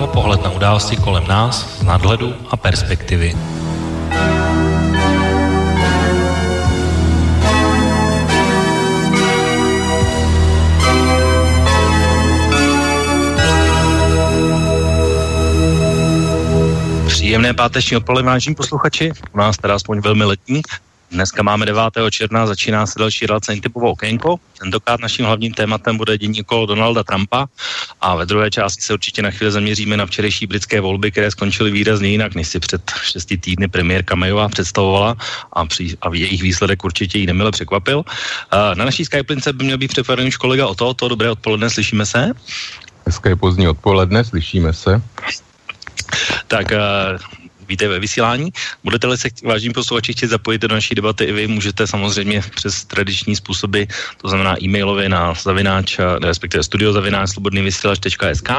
Okénko, pohled na události kolem nás, z nadhledu a perspektivy. Příjemné páteční odpoledne, vážení posluchači, u nás teda aspoň velmi letní. Dneska máme 9. června, začíná se další relace typovou okénko. Tentokrát naším hlavním tématem bude dění okolo Donalda Trumpa a ve druhé části se určitě na chvíli zaměříme na včerejší britské volby, které skončily výrazně jinak, než si před 6 týdny premiérka Mayová představovala a, při, a jejich výsledek určitě ji nemile překvapil. Na naší Skyplince by měl být připravený už kolega o to, to dobré odpoledne, slyšíme se? Dneska je pozdní odpoledne, slyšíme se. Tak víte ve vysílání. Budete-li se, vážní posluchači, chtít zapojit do naší debaty i vy, můžete samozřejmě přes tradiční způsoby, to znamená e-mailově na zavináč, respektive studiozavináč slobodnývysílač.sk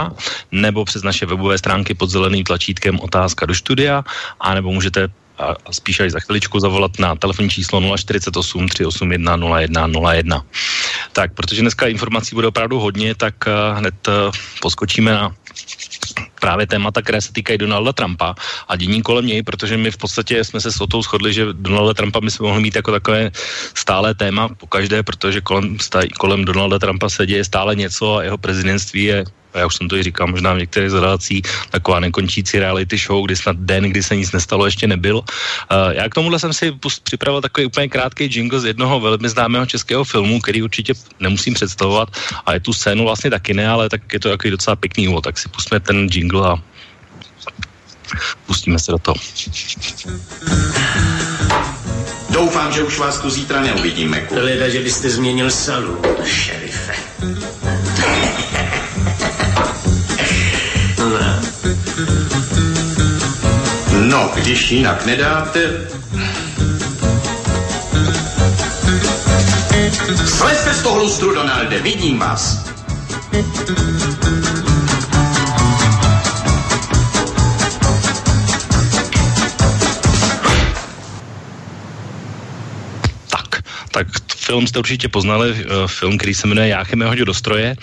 nebo přes naše webové stránky pod zeleným tlačítkem otázka do studia, anebo můžete a spíš až za chviličku zavolat na telefonní číslo 048 381 0101. Tak, protože dneska informací bude opravdu hodně, tak hned poskočíme na právě témata, které se týkají Donalda Trumpa a dění kolem něj, protože my v podstatě jsme se s Otou shodli, že Donalda Trumpa my jsme mohli mít jako takové stále téma po každé, protože kolem, kolem Donalda Trumpa se děje stále něco a jeho prezidentství je já už jsem to i říkal možná v některých zadacích, taková nekončící reality show, kdy snad den, kdy se nic nestalo, ještě nebyl. Uh, já k tomuhle jsem si připravil takový úplně krátký jingle z jednoho velmi známého českého filmu, který určitě nemusím představovat a je tu scénu vlastně taky ne, ale tak je to takový docela pěkný úvod, tak si pustíme ten jingle a pustíme se do toho. Doufám, že už vás tu zítra neuvidíme. Leda, že byste změnil salut, šerife. No, když jinak nedáte... Slezte z toho lustru, Donalde, vidím vás. tak film jste určitě poznali, eh, film, který se jmenuje Jáchem hodil do stroje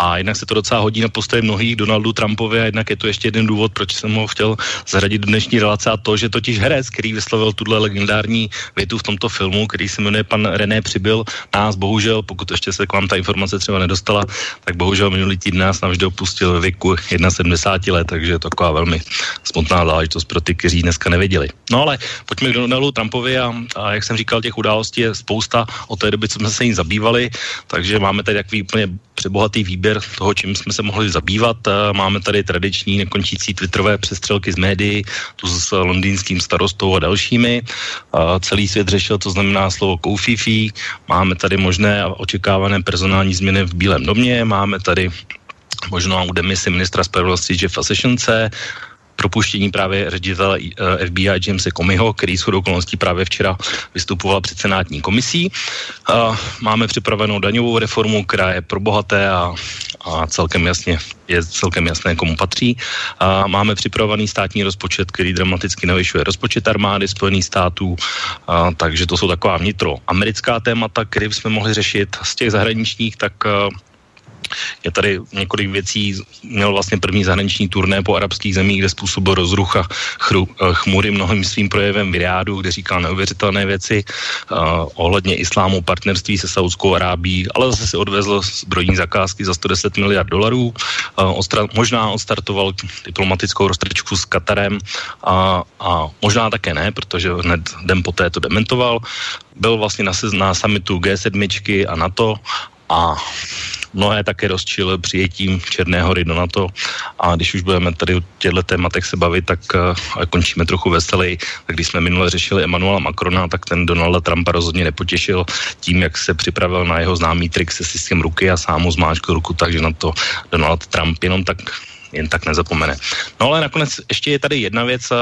a jednak se to docela hodí na postoje mnohých Donaldu Trumpovi a jednak je to ještě jeden důvod, proč jsem ho chtěl zařadit do dnešní relace a to, že totiž herec, který vyslovil tuhle legendární větu v tomto filmu, který se jmenuje pan René Přibyl, nás bohužel, pokud ještě se k vám ta informace třeba nedostala, tak bohužel minulý týden nás navždy opustil ve věku 71 let, takže je to taková velmi smutná záležitost pro ty, kteří dneska nevěděli. No ale pojďme k Donaldu Trumpovi a, a jak jsem říkal, těch událostí je spousta od té doby, co jsme se jim zabývali, takže máme tady takový úplně přebohatý výběr toho, čím jsme se mohli zabývat. Máme tady tradiční nekončící twitterové přestřelky z médií, tu s londýnským starostou a dalšími. Celý svět řešil, to znamená slovo koufifí. Máme tady možné a očekávané personální změny v Bílém domě. Máme tady možná u demisi ministra spravedlnosti Jeffa Sessionse, propuštění právě ředitele eh, FBI Jamesa Comeyho, který shodou okolností právě včera vystupoval před senátní komisí. Máme připravenou daňovou reformu, která je pro bohaté a, a celkem jasně je celkem jasné, komu patří. A máme připravený státní rozpočet, který dramaticky navyšuje rozpočet armády Spojených států, a, takže to jsou taková vnitro americká témata, které jsme mohli řešit z těch zahraničních, tak je tady několik věcí, měl vlastně první zahraniční turné po arabských zemích, kde způsobil rozrucha chru, eh, chmury mnohým svým projevem v Riádu, kde říkal neuvěřitelné věci uh, ohledně islámu, partnerství se Saudskou Arábí, ale zase si odvezl zbrojní zakázky za 110 miliard dolarů. Uh, ostra, možná odstartoval diplomatickou roztrčku s Katarem a, a možná také ne, protože hned den poté to dementoval. Byl vlastně na, na summitu G7 a NATO a mnohé také rozčil přijetím Černé hory do NATO a když už budeme tady o těchto tématech se bavit, tak uh, končíme trochu veselý. Tak když jsme minule řešili Emanuela Macrona, tak ten Donalda Trumpa rozhodně nepotěšil tím, jak se připravil na jeho známý trik se systém ruky a sám mu zmáčkl ruku, takže na to Donald Trump jenom tak jen tak nezapomene. No ale nakonec ještě je tady jedna věc,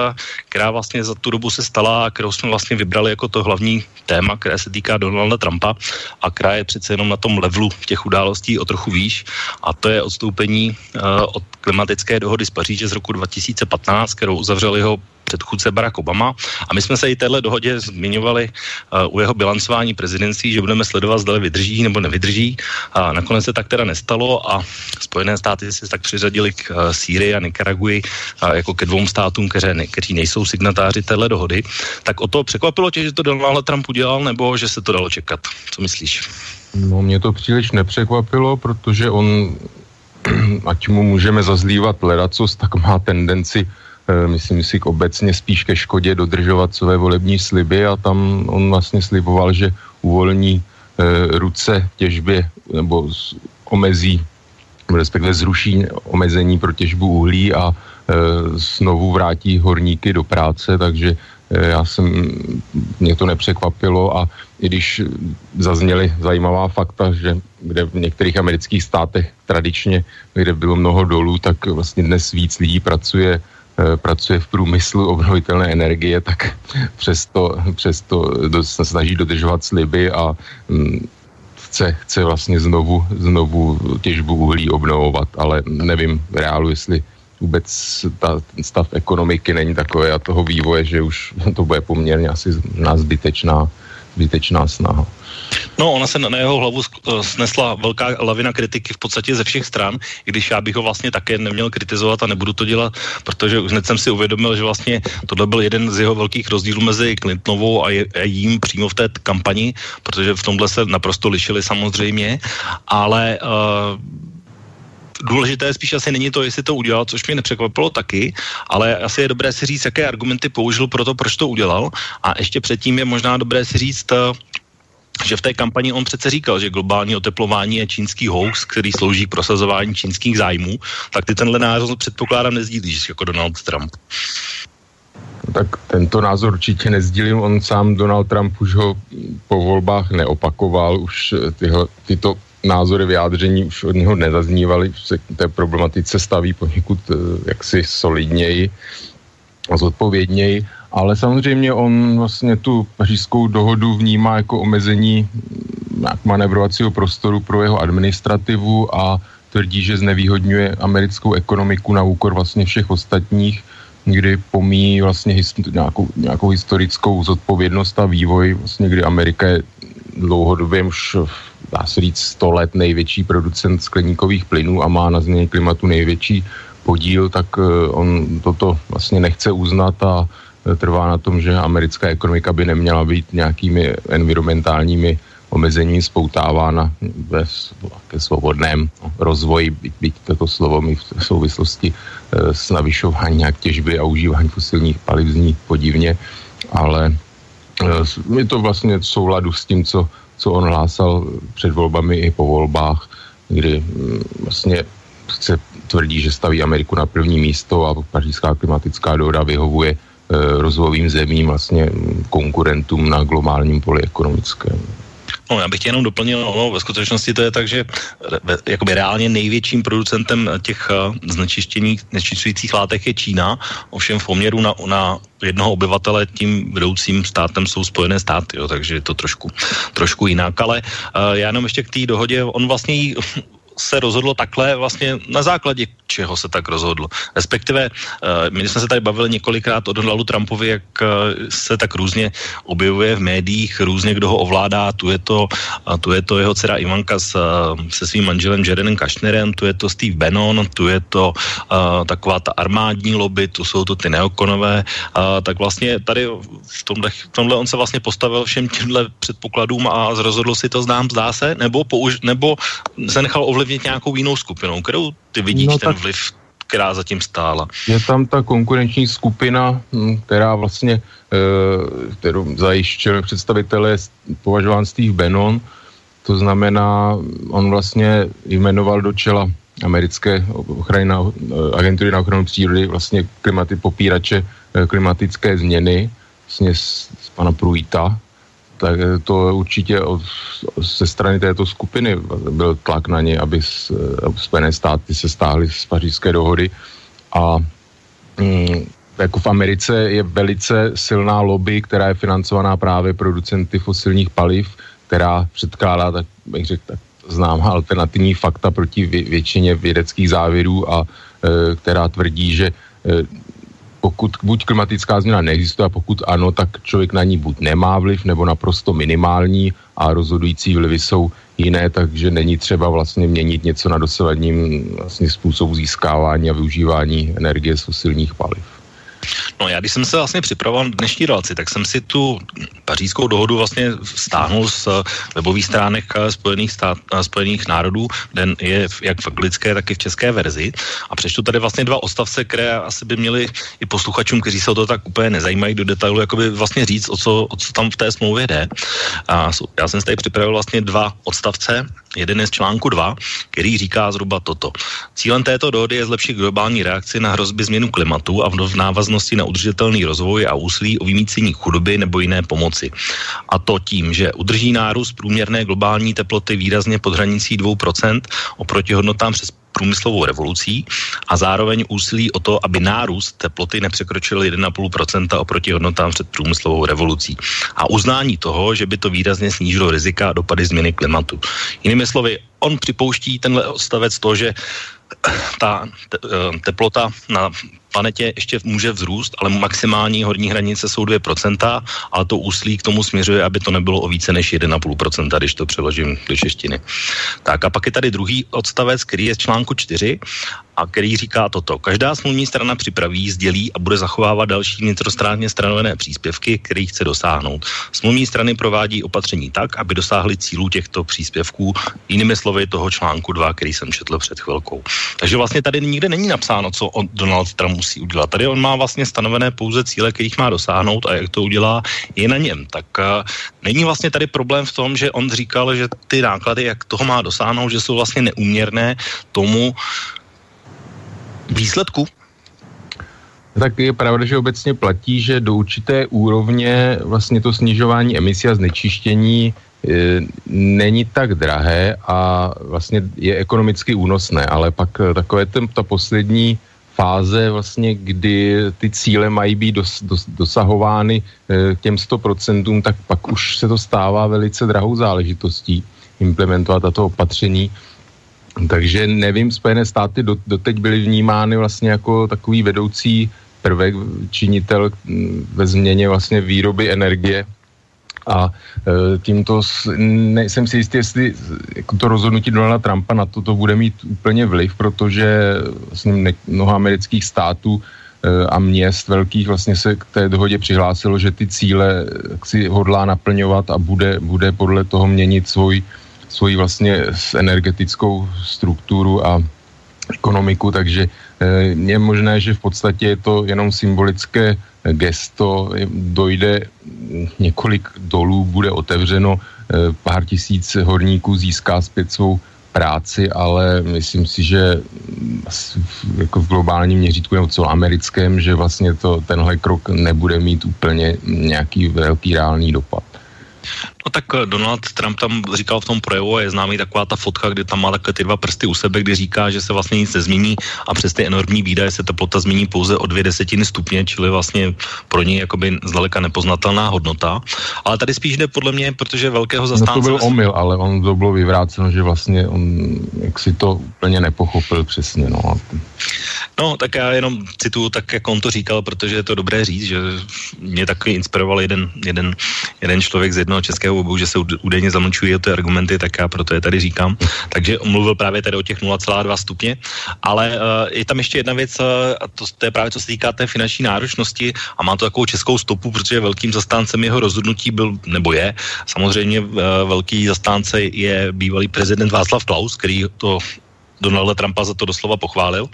která vlastně za tu dobu se stala, kterou jsme vlastně vybrali jako to hlavní téma, které se týká Donalda Trumpa a která je přece jenom na tom levelu těch událostí o trochu výš a to je odstoupení uh, od klimatické dohody z Paříže z roku 2015, kterou uzavřel jeho předchůdce Barack Obama. A my jsme se i téhle dohodě zmiňovali uh, u jeho bilancování prezidencí, že budeme sledovat, zda vydrží nebo nevydrží. A nakonec se tak teda nestalo a Spojené státy se tak přiřadili k uh, Sýrii a Nikaraguji uh, jako ke dvou státům, které, kteří nejsou signatáři téhle dohody. Tak o to překvapilo tě, že to Donald Trump udělal, nebo že se to dalo čekat? Co myslíš? No, mě to příliš nepřekvapilo, protože on, ať mu můžeme zazlívat ledacos, tak má tendenci Eh, myslím si, k obecně spíš ke škodě dodržovat své volební sliby a tam on vlastně sliboval, že uvolní eh, ruce těžbě nebo omezí, respektive zruší omezení pro těžbu uhlí a eh, znovu vrátí horníky do práce, takže já jsem, mě to nepřekvapilo a i když zazněly zajímavá fakta, že kde v některých amerických státech tradičně, kde bylo mnoho dolů, tak vlastně dnes víc lidí pracuje Eh, pracuje v průmyslu obnovitelné energie, tak přesto, přesto se snaží dodržovat sliby a mm, chce, chce vlastně znovu, znovu těžbu uhlí obnovovat, ale nevím v reálu, jestli vůbec ta, stav ekonomiky není takový a toho vývoje, že už to bude poměrně asi zbytečná, zbytečná snaha. No, ona se na jeho hlavu eh, snesla velká lavina kritiky v podstatě ze všech stran, i když já bych ho vlastně také neměl kritizovat a nebudu to dělat, protože už hned jsem si uvědomil, že vlastně tohle byl jeden z jeho velkých rozdílů mezi Clintonovou a, je, a jím přímo v té kampani, protože v tomhle se naprosto lišili samozřejmě, ale uh, důležité spíš asi není to, jestli to udělal, což mě nepřekvapilo taky, ale asi je dobré si říct, jaké argumenty použil pro to, proč to udělal. A ještě předtím je možná dobré si říct, eh, že v té kampani on přece říkal, že globální oteplování je čínský hoax, který slouží k prosazování čínských zájmů, tak ty tenhle názor předpokládám nezdílíš jako Donald Trump. Tak tento názor určitě nezdílím, on sám Donald Trump už ho po volbách neopakoval, už tyho, tyto názory vyjádření už od něho nezaznívaly, se k té problematice staví poněkud eh, jaksi solidněji a zodpovědněji ale samozřejmě on vlastně tu pařížskou dohodu vnímá jako omezení manevrovacího prostoru pro jeho administrativu a tvrdí, že znevýhodňuje americkou ekonomiku na úkor vlastně všech ostatních, kdy pomíjí vlastně hist- nějakou, nějakou historickou zodpovědnost a vývoj, vlastně kdy Amerika je dlouhodobě už dá se říct 100 let největší producent skleníkových plynů a má na změně klimatu největší podíl, tak eh, on toto vlastně nechce uznat a trvá na tom, že americká ekonomika by neměla být nějakými environmentálními omezením spoutávána ve svobodném rozvoji, byť, byť toto slovo mi v souvislosti e, s navyšování nějak těžby a užívání fosilních paliv zní podivně, ale e, je to vlastně v souladu s tím, co, co on hlásal před volbami i po volbách, kdy vlastně chce tvrdí, že staví Ameriku na první místo a pařížská klimatická dohoda vyhovuje rozvojovým zemím, vlastně konkurentům na globálním poli ekonomickém. No, já bych tě jenom doplnil, no, ve skutečnosti to je tak, že jakoby reálně největším producentem těch uh, znečištění, znečišťujících látek je Čína, ovšem v poměru na, na jednoho obyvatele tím vedoucím státem jsou Spojené státy, jo, takže je to trošku, trošku jinak, ale uh, já jenom ještě k té dohodě, on vlastně jí se rozhodlo takhle vlastně na základě čeho se tak rozhodlo. Respektive, uh, my jsme se tady bavili několikrát o Donaldu Trumpovi, jak uh, se tak různě objevuje v médiích, různě kdo ho ovládá, tu je to, uh, tu je to jeho dcera Ivanka s, se svým manželem Jarenem Kašnerem, tu je to Steve Bannon, tu je to uh, taková ta armádní lobby, tu jsou to ty neokonové, uh, tak vlastně tady v tomhle, v tomhle on se vlastně postavil všem těmhle předpokladům a rozhodl si to znám, zdá se, nebo, použ, nebo se nechal ovlivnit nějakou jinou skupinou, kterou ty vidíš no, ten vliv, která zatím stála? Je tam ta konkurenční skupina, hm, která vlastně, eh, kterou zajišťuje představitele, je považován Steve Bannon, to znamená, on vlastně jmenoval do čela americké ochrany na, eh, agentury na ochranu přírody vlastně klimaty, popírače eh, klimatické změny vlastně z, z pana Pruita, tak to určitě od, ze strany této skupiny byl tlak na ně, aby Spojené státy se stáhly z pařížské dohody. A mm, jako v Americe je velice silná lobby, která je financovaná právě producenty fosilních paliv, která předkládá, tak bych řekl, tak známá alternativní fakta proti většině vědeckých závěrů a e, která tvrdí, že e, pokud buď klimatická změna neexistuje a pokud ano, tak člověk na ní buď nemá vliv nebo naprosto minimální a rozhodující vlivy jsou jiné, takže není třeba vlastně měnit něco na dosavadním vlastně způsobu získávání a využívání energie z fosilních paliv. No já, když jsem se vlastně připravoval dnešní relaci, tak jsem si tu pařížskou dohodu vlastně stáhnul z webových stránek eh, Spojených, stát, eh, Spojených národů, kde je jak v anglické, tak i v české verzi. A přečtu tady vlastně dva odstavce, které asi by měly i posluchačům, kteří se o to tak úplně nezajímají do detailu, jakoby vlastně říct, o co, o co tam v té smlouvě jde. A já jsem si tady připravil vlastně dva odstavce, Jeden je z článku 2, který říká zhruba toto. Cílem této dohody je zlepšit globální reakci na hrozby změnu klimatu a v návaznosti na udržitelný rozvoj a úsilí o vymícení chudoby nebo jiné pomoci. A to tím, že udrží nárůst průměrné globální teploty výrazně pod hranicí 2% oproti hodnotám přes průmyslovou revolucí a zároveň úsilí o to, aby nárůst teploty nepřekročil 1,5% oproti hodnotám před průmyslovou revolucí. A uznání toho, že by to výrazně snížilo rizika a dopady změny klimatu. Jinými slovy, on připouští tenhle odstavec to, že ta eh, teplota na planetě ještě může vzrůst, ale maximální horní hranice jsou 2%, ale to úsilí k tomu směřuje, aby to nebylo o více než 1,5%, když to přeložím do češtiny. Tak a pak je tady druhý odstavec, který je z článku 4 a který říká toto. Každá smluvní strana připraví, sdělí a bude zachovávat další vnitrostranně stanovené příspěvky, který chce dosáhnout. Smluvní strany provádí opatření tak, aby dosáhly cílů těchto příspěvků, jinými slovy toho článku 2, který jsem četl před chvilkou. Takže vlastně tady nikde není napsáno, co Donald Trump musí udělat. Tady on má vlastně stanovené pouze cíle, kterých má dosáhnout a jak to udělá, je na něm. Tak uh, není vlastně tady problém v tom, že on říkal, že ty náklady, jak toho má dosáhnout, že jsou vlastně neuměrné tomu výsledku, tak je pravda, že obecně platí, že do určité úrovně vlastně to snižování emisí a znečištění e, není tak drahé a vlastně je ekonomicky únosné, ale pak takové ten, ta poslední fáze, vlastně, kdy ty cíle mají být dos, dos, dosahovány e, těm 100%, tak pak už se to stává velice drahou záležitostí implementovat tato opatření. Takže nevím, Spojené státy do, doteď byly vnímány vlastně jako takový vedoucí prvek, činitel ve změně vlastně výroby energie a e, tímto nejsem si jistý, jestli jako to rozhodnutí Donalda Trumpa na to, to bude mít úplně vliv, protože vlastně mnoho amerických států e, a měst velkých vlastně se k té dohodě přihlásilo, že ty cíle si hodlá naplňovat a bude, bude podle toho měnit svůj, svůj vlastně energetickou strukturu a ekonomiku, takže e, je možné, že v podstatě je to jenom symbolické gesto, dojde několik dolů, bude otevřeno, eh, pár tisíc horníků získá zpět svou práci, ale myslím si, že jako v globálním měřítku nebo celoamerickém, že vlastně to, tenhle krok nebude mít úplně nějaký velký reálný dopad. No tak eh, Donald Trump tam říkal v tom projevu a je známý taková ta fotka, kdy tam má takhle ty dva prsty u sebe, kdy říká, že se vlastně nic nezmění a přes ty enormní výdaje se teplota změní pouze o dvě desetiny stupně, čili vlastně pro něj jakoby zdaleka nepoznatelná hodnota. Ale tady spíš jde podle mě, protože velkého zastánce... No to byl omyl, ale on to bylo vyvráceno, že vlastně on jak si to úplně nepochopil přesně. No. No, tak já jenom cituju tak, jak on to říkal, protože je to dobré říct, že mě taky inspiroval jeden, jeden, jeden člověk z jednoho českého webu, že se údajně zamlčují ty argumenty, tak já proto je tady říkám. Takže mluvil právě tady o těch 0,2 stupně, ale uh, je tam ještě jedna věc, uh, a to, to je právě co se týká té finanční náročnosti a má to takovou českou stopu, protože velkým zastáncem jeho rozhodnutí byl, nebo je, samozřejmě uh, velký zastánce je bývalý prezident Václav Klaus, který to Donalda Trumpa za to doslova pochválil,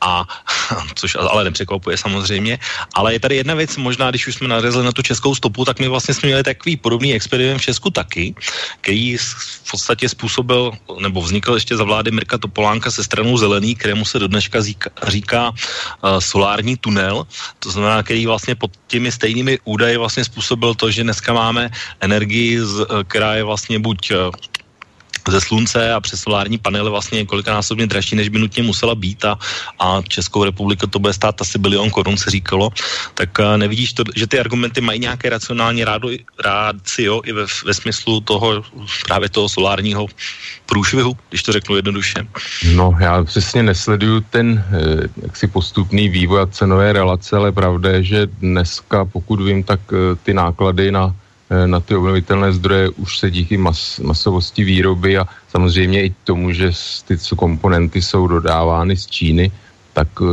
a, což ale nepřekvapuje samozřejmě. Ale je tady jedna věc, možná když už jsme narezli na tu českou stopu, tak my vlastně jsme měli takový podobný experiment v Česku taky, který v podstatě způsobil, nebo vznikl ještě za vlády Mirka Topolánka se stranou zelený, kterému se do dneška říká, říká uh, solární tunel, to znamená, který vlastně pod těmi stejnými údaji vlastně způsobil to, že dneska máme energii, z, která je vlastně buď uh, ze slunce a přes solární panely vlastně několikanásobně dražší, než by nutně musela být a, a Českou republiku to bude stát asi bilion korun, se říkalo, tak uh, nevidíš to, že ty argumenty mají nějaké racionální rádo, rácio i ve, ve smyslu toho právě toho solárního průšvihu, když to řeknu jednoduše? No, já přesně nesleduju ten eh, jaksi postupný vývoj a cenové relace, ale pravda je, že dneska, pokud vím, tak eh, ty náklady na Eh, na ty obnovitelné zdroje už se díky mas, masovosti výroby a samozřejmě i tomu, že ty co komponenty jsou dodávány z Číny, tak uh,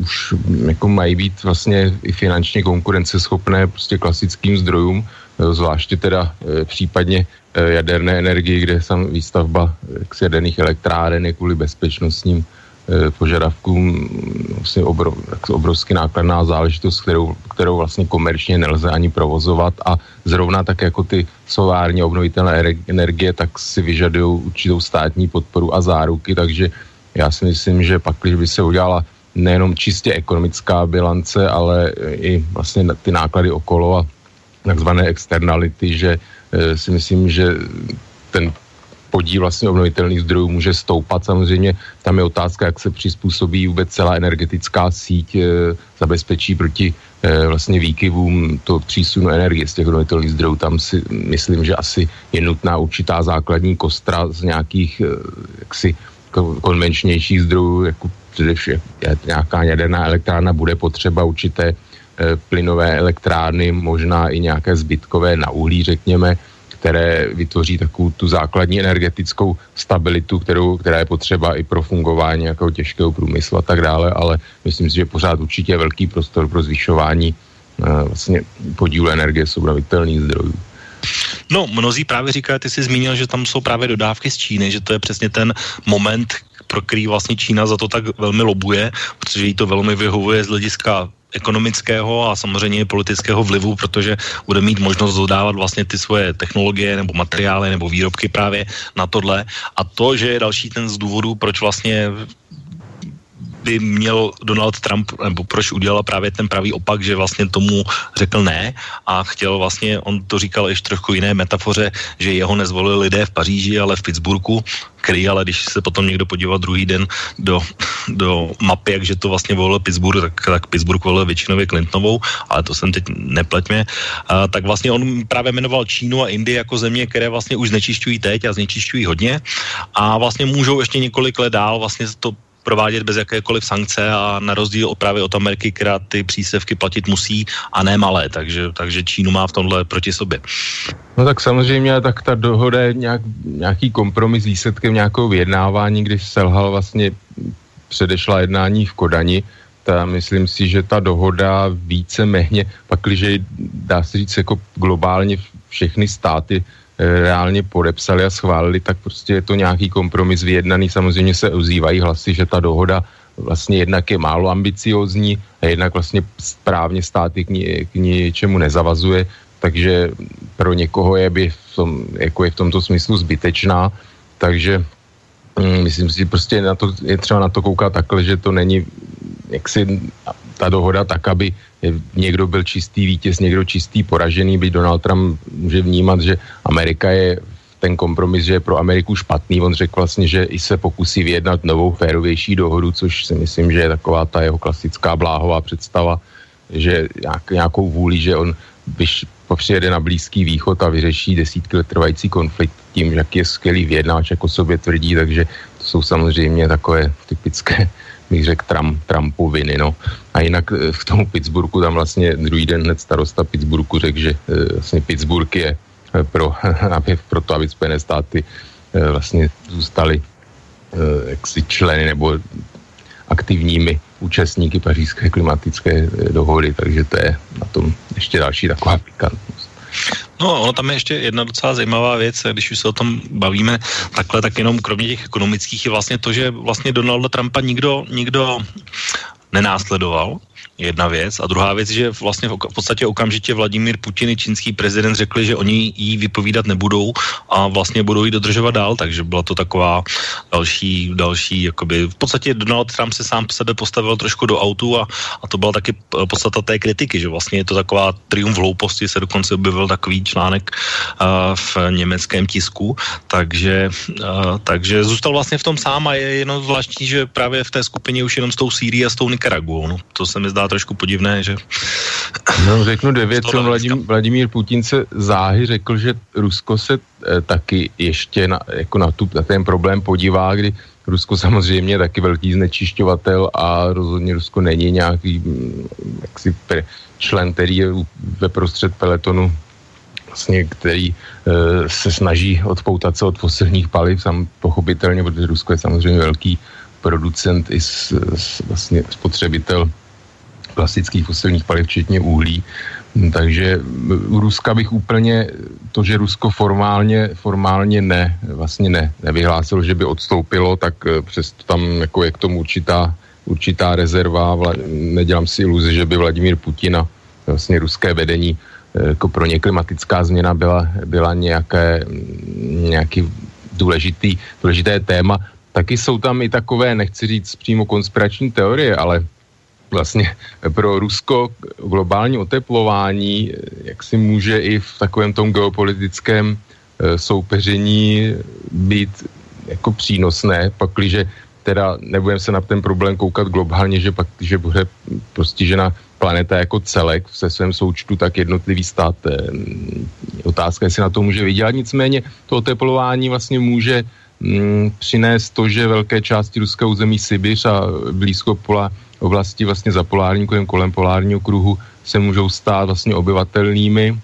už jako mají být vlastně i finančně konkurenceschopné prostě klasickým zdrojům, uh, zvláště teda uh, případně uh, jaderné energie, kde sam výstavba uh, jaderných elektráren je kvůli bezpečnostním Eh, požadavkům vlastně obrov, obrovsky nákladná záležitost, kterou, kterou vlastně komerčně nelze ani provozovat a zrovna tak jako ty solární obnovitelné energie, tak si vyžadují určitou státní podporu a záruky, takže já si myslím, že pak, když by se udělala nejenom čistě ekonomická bilance, ale i vlastně ty náklady okolo a takzvané externality, že eh, si myslím, že ten podíl vlastně obnovitelných zdrojů může stoupat. Samozřejmě tam je otázka, jak se přizpůsobí vůbec celá energetická síť, e, zabezpečí proti e, vlastně výkyvům to přísunu energie z těch obnovitelných zdrojů. Tam si myslím, že asi je nutná určitá základní kostra z nějakých e, jaksi konvenčnějších zdrojů, jako především nějaká jaderná elektrárna bude potřeba určité plynové elektrárny, možná i nějaké zbytkové na uhlí, řekněme, které vytvoří takovou tu základní energetickou stabilitu, kterou, která je potřeba i pro fungování nějakého těžkého průmyslu a tak dále, ale myslím si, že pořád určitě je velký prostor pro zvyšování uh, vlastně podílu energie z obnovitelných zdrojů. No, mnozí právě říkají, ty jsi zmínil, že tam jsou právě dodávky z Číny, že to je přesně ten moment, pro který vlastně Čína za to tak velmi lobuje, protože jí to velmi vyhovuje z hlediska ekonomického a samozřejmě politického vlivu, protože bude mít možnost dodávat vlastně ty svoje technologie nebo materiály nebo výrobky právě na tohle. A to, že je další ten z důvodů, proč vlastně by měl Donald Trump, nebo proč udělal právě ten pravý opak, že vlastně tomu řekl ne a chtěl vlastně, on to říkal ještě trochu jiné metafoře, že jeho nezvolili lidé v Paříži, ale v Pittsburghu, který ale když se potom někdo podíval druhý den do, do mapy, jakže to vlastně volil Pittsburgh, tak, tak Pittsburgh volil většinově Clintonovou, ale to jsem teď nepleťme, a, tak vlastně on právě jmenoval Čínu a Indii jako země, které vlastně už znečišťují teď a znečišťují hodně a vlastně můžou ještě několik let dál vlastně to provádět bez jakékoliv sankce a na rozdíl od právě od Ameriky, která ty přísevky platit musí a ne malé, takže, takže Čínu má v tomhle proti sobě. No tak samozřejmě, tak ta dohoda je nějak, nějaký kompromis výsledkem nějakého vyjednávání, když selhal vlastně předešla jednání v Kodani, ta, myslím si, že ta dohoda více méně, pakliže dá se říct jako globálně všechny státy Eh, reálně podepsali a schválili, tak prostě je to nějaký kompromis vyjednaný. Samozřejmě se ozývají hlasy, že ta dohoda vlastně jednak je málo ambiciozní a jednak vlastně správně státy k, ní, k ničemu nezavazuje, takže pro někoho je, by v tom, jako je v tomto smyslu zbytečná, takže myslím si, prostě na to, je třeba na to koukat takhle, že to není jaksi ta dohoda tak, aby někdo byl čistý vítěz, někdo čistý poražený, byť Donald Trump může vnímat, že Amerika je ten kompromis, že je pro Ameriku špatný. On řekl vlastně, že i se pokusí vyjednat novou, férovější dohodu, což si myslím, že je taková ta jeho klasická bláhová představa, že nějak, nějakou vůli, že on když přijede na Blízký východ a vyřeší desítky let trvající konflikt tím, jak je skvělý vyjednáč, jako sobě tvrdí, takže to jsou samozřejmě takové typické bych řekl, Trump, Trumpoviny, no. A jinak eh, v tomu Pittsburghu, tam vlastně druhý den hned starosta Pittsburghu řekl, že eh, vlastně Pittsburgh je eh, pro, aby, pro to, aby Spojené státy vlastně zůstaly jaksi členy nebo aktivními účastníky pařížské klimatické dohody, takže to je na tom ještě další taková pikantnost. No, ono tam je ještě jedna docela zajímavá věc, když už se o tom bavíme takhle, tak jenom kromě těch ekonomických je vlastně to, že vlastně Donalda Trumpa nikdo, nikdo nenásledoval, jedna věc. A druhá věc, že vlastně v, v podstatě okamžitě Vladimír Putin i čínský prezident řekli, že oni jí vypovídat nebudou a vlastně budou ji dodržovat dál, takže byla to taková další, další, jakoby, v podstatě Donald Trump se sám sebe postavil trošku do autu a, a to byla taky podstata té kritiky, že vlastně je to taková triumf hlouposti, se dokonce objevil takový článek uh, v německém tisku, takže, uh, takže zůstal vlastně v tom sám a je jenom zvláštní, že právě v té skupině už jenom s tou Sýrií a s tou Nikaraguou, no, to se mi zdá trošku podivné, že... No řeknu dvě věci, Vladimír, Vladimír Putin se záhy řekl, že Rusko se e, taky ještě na, jako na, tu, na ten problém podívá, kdy Rusko samozřejmě je taky velký znečišťovatel a rozhodně Rusko není nějaký mm, jaksi člen, který je ve prostřed peletonu vlastně, který e, se snaží odpoutat se od fosilních paliv, sam pochopitelně, protože Rusko je samozřejmě velký producent i s, s, vlastně spotřebitel klasických fosilních paliv, včetně uhlí. Takže u Ruska bych úplně to, že Rusko formálně, formálně ne, vlastně ne, nevyhlásilo, že by odstoupilo, tak eh, přesto tam jako je k tomu určitá, určitá rezerva. Vla, nedělám si iluzi, že by Vladimír Putin a vlastně ruské vedení eh, jako pro ně klimatická změna byla, byla nějaké, nějaký důležitý, důležité téma. Taky jsou tam i takové, nechci říct přímo konspirační teorie, ale vlastně pro Rusko globální oteplování, jak si může i v takovém tom geopolitickém e, soupeření být jako přínosné, pakliže teda nebudeme se na ten problém koukat globálně, že pak, že bude postižena planeta jako celek se svém součtu, tak jednotlivý stát. E, otázka, jestli na to může vydělat. Nicméně to oteplování vlastně může mm, přinést to, že velké části ruského území Sibiř a blízko pola oblasti vlastně za polární kolem, kolem polárního kruhu se můžou stát vlastně obyvatelnými,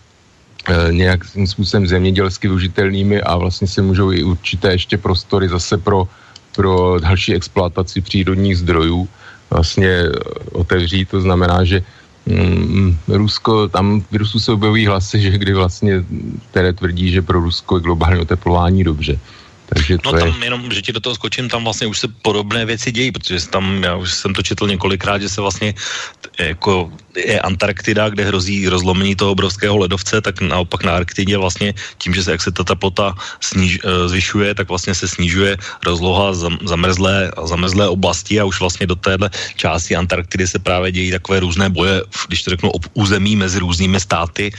e, nějakým způsobem zemědělsky využitelnými a vlastně se můžou i určité ještě prostory zase pro, pro další exploataci přírodních zdrojů vlastně otevřít. To znamená, že mm, Rusko, tam v Rusku se objevují hlasy, že kdy vlastně, které tvrdí, že pro Rusko je globální oteplování dobře. Takže to no tam je... jenom, že ti do toho skočím, tam vlastně už se podobné věci dějí, protože tam, já už jsem to četl několikrát, že se vlastně jako je Antarktida, kde hrozí rozlomení toho obrovského ledovce, tak naopak na Arktidě vlastně tím, že se jak se ta teplota sniž, eh, zvyšuje, tak vlastně se snižuje rozloha zamrzlé, zamrzlé oblasti a už vlastně do téhle části Antarktidy se právě dějí takové různé boje, když to řeknu, území mezi různými státy,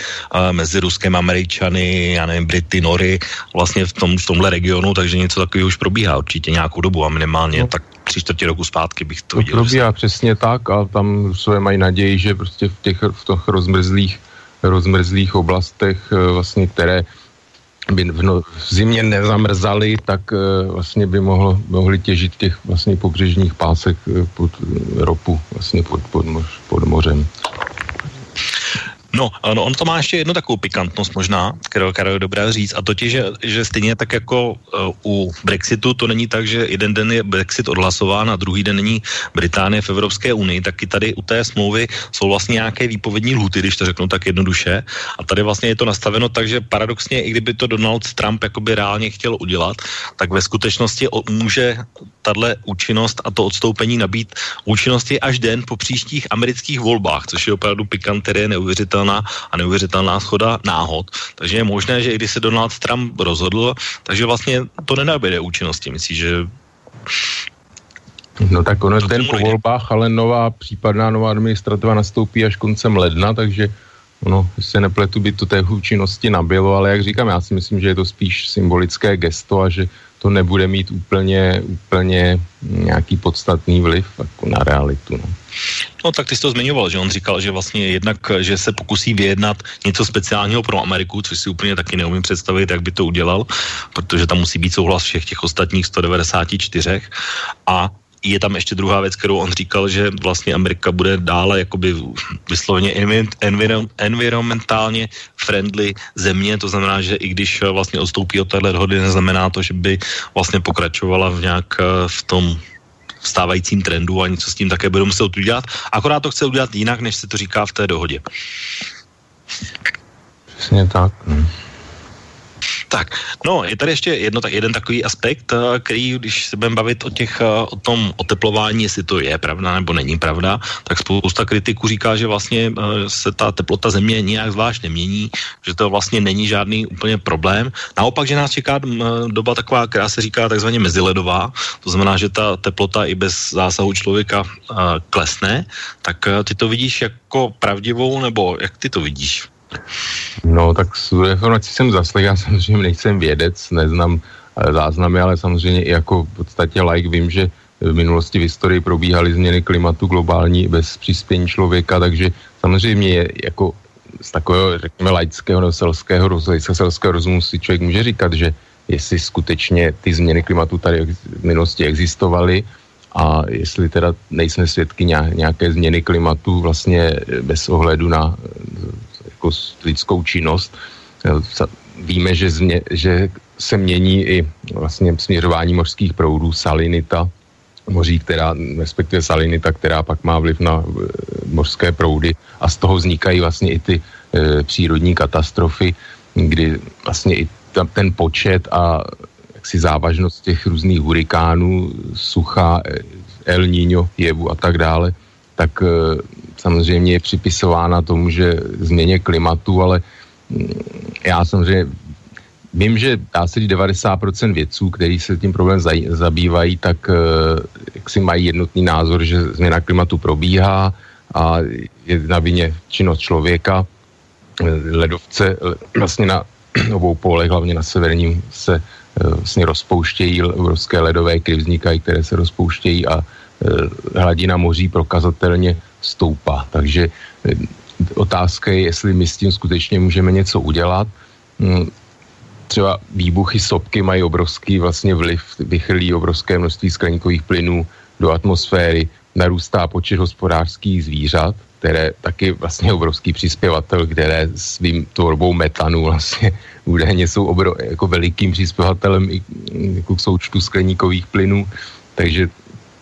mezi Ruskem, Američany, já nevím, Brity, Nory, vlastně v, tom, v tomhle regionu, takže něco takového už probíhá určitě nějakou dobu a minimálně no. tak tři čtvrtě roku zpátky bych to, to viděl. Probíhá přesně tak a tam svoje mají naději, že prostě v těch, v těch rozmrzlých, rozmrzlých oblastech eh, vlastně, které by v, no, v zimě nezamrzaly, tak uh, vlastně by mohlo, mohli těžit těch vlastně pobřežních pásek uh, pod ropu, vlastně pod, pod, moř, pod mořem. No, no, on to má ještě jednu takovou pikantnost možná, kterou, kterou je dobré říct, a totiž, že, že stejně tak jako uh, u Brexitu to není tak, že jeden den je Brexit odhlasován a druhý den není Británie v Evropské unii, tak i tady u té smlouvy jsou vlastně nějaké výpovědní lhuty, když to řeknu tak jednoduše. A tady vlastně je to nastaveno tak, že paradoxně, i kdyby to Donald Trump jakoby reálně chtěl udělat, tak ve skutečnosti může tahle účinnost a to odstoupení nabít účinnosti až den po příštích amerických volbách, což je opravdu pikanterie neuvěřitelné neuvěřitelná a neuvěřitelná schoda náhod. Takže je možné, že i když se Donald Trump rozhodl, takže vlastně to nenabíde účinnosti. Myslíš, že No tak ono ten po volbách, ale nová případná nová administrativa nastoupí až koncem ledna, takže ono, se nepletu, by to té účinnosti nabilo, ale jak říkám, já si myslím, že je to spíš symbolické gesto a že to nebude mít úplně, úplně nějaký podstatný vliv jako na realitu. No. No tak ty jsi to zmiňoval, že on říkal, že vlastně jednak, že se pokusí vyjednat něco speciálního pro Ameriku, což si úplně taky neumím představit, jak by to udělal, protože tam musí být souhlas všech těch ostatních 194 a je tam ještě druhá věc, kterou on říkal, že vlastně Amerika bude dále jakoby vysloveně environ, environmentálně friendly země, to znamená, že i když vlastně odstoupí od téhle dohody, neznamená to, že by vlastně pokračovala v nějak eh, v tom stávajícím trendu a něco s tím také bude muset udělat. Akorát to chce udělat jinak, než se to říká v té dohodě. Přesně tak. Hm. Tak, no, je tady ještě jedno, tak jeden takový aspekt, eh, který, když se budeme bavit o, těch, eh, o tom oteplování, jestli to je pravda nebo není pravda, tak spousta kritiků říká, že vlastně eh, se ta teplota země nijak zvlášť nemění, že to vlastně není žádný úplně problém. Naopak, že nás čeká doba taková, která se říká takzvaně meziledová, to znamená, že ta teplota i bez zásahu člověka klesne, tak ty to vidíš jako pravdivou, nebo jak ty to vidíš? No, tak z informací jsem zaslech, já samozřejmě nejsem vědec, neznám eh, záznamy, ale samozřejmě i jako v podstatě like vím, že v minulosti v historii probíhaly změny klimatu globální bez přispění člověka, takže samozřejmě je jako z takového, řekněme, laického nebo selského, selského rozumu si člověk může říkat, že jestli skutečně ty změny klimatu tady v minulosti existovaly a jestli teda nejsme svědky nějaké změny klimatu vlastně bez ohledu na jako lidskou činnost. Víme, že, změ, že se mění i vlastně směřování mořských proudů, salinita moří, která, respektive salinita, která pak má vliv na e, mořské proudy a z toho vznikají vlastně i ty e, přírodní katastrofy, kdy vlastně i tam ten počet a jaksi závažnost těch různých hurikánů, sucha, El Niño, jevu a tak dále, tak samozřejmě je připisována tomu, že změně klimatu, ale mm, já samozřejmě vím, že dá se 90% vědců, kteří se tím problém zabývají, tak eh, jak si mají jednotný názor, že změna klimatu probíhá a je na vině činnost člověka. Eh, ledovce vlastně na obou polech, hlavně na severním, se eh, vlastně rozpouštějí obrovské ledové kry vznikají, které se rozpouštějí a hladina moří prokazatelně stoupá. Takže eh, otázka je, jestli my s tím skutečně můžeme něco udělat. Hmm, třeba výbuchy sopky mají obrovský vlastně vliv, vychrlí obrovské množství skleníkových plynů do atmosféry, narůstá počet hospodářských zvířat, které taky vlastně obrovský přispěvatel, které svým tvorbou metanu vlastně údajně jsou obro, jako velikým přispěvatelem i jako k součtu skleníkových plynů, takže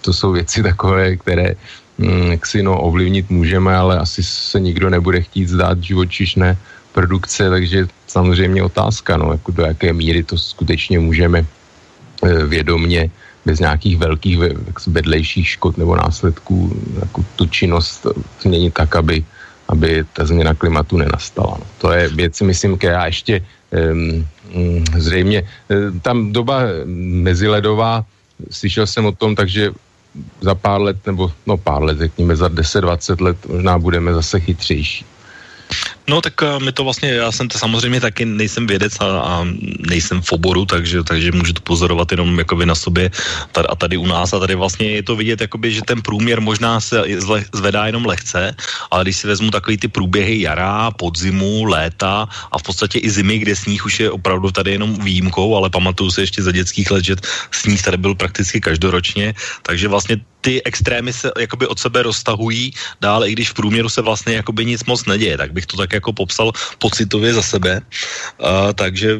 to jsou věci takové, které Mm, jak si no, ovlivnit můžeme, ale asi se nikdo nebude chtít zdát živočišné produkce, takže samozřejmě otázka, no, jako do jaké míry to skutečně můžeme eh, vědomně bez nějakých velkých vedlejších škod nebo následků jako tu činnost změnit tak, aby, aby ta změna klimatu nenastala. No. To je věc, myslím, která ještě um, zřejmě, eh, tam doba meziledová, slyšel jsem o tom, takže za pár let, nebo no pár let, řekněme za 10-20 let možná budeme zase chytřejší. No tak uh, my to vlastně, já jsem to samozřejmě taky nejsem vědec a, a nejsem v oboru, takže, takže můžu to pozorovat jenom jakoby na sobě a tady u nás. A tady vlastně je to vidět, jakoby, že ten průměr možná se zvedá jenom lehce, ale když si vezmu takový ty průběhy jara, podzimu, léta a v podstatě i zimy, kde sníh už je opravdu tady jenom výjimkou, ale pamatuju se ještě za dětských let, že sníh tady byl prakticky každoročně, takže vlastně ty extrémy se jakoby od sebe roztahují dále, i když v průměru se vlastně jakoby nic moc neděje, tak bych to tak jako popsal pocitově za sebe. Uh, takže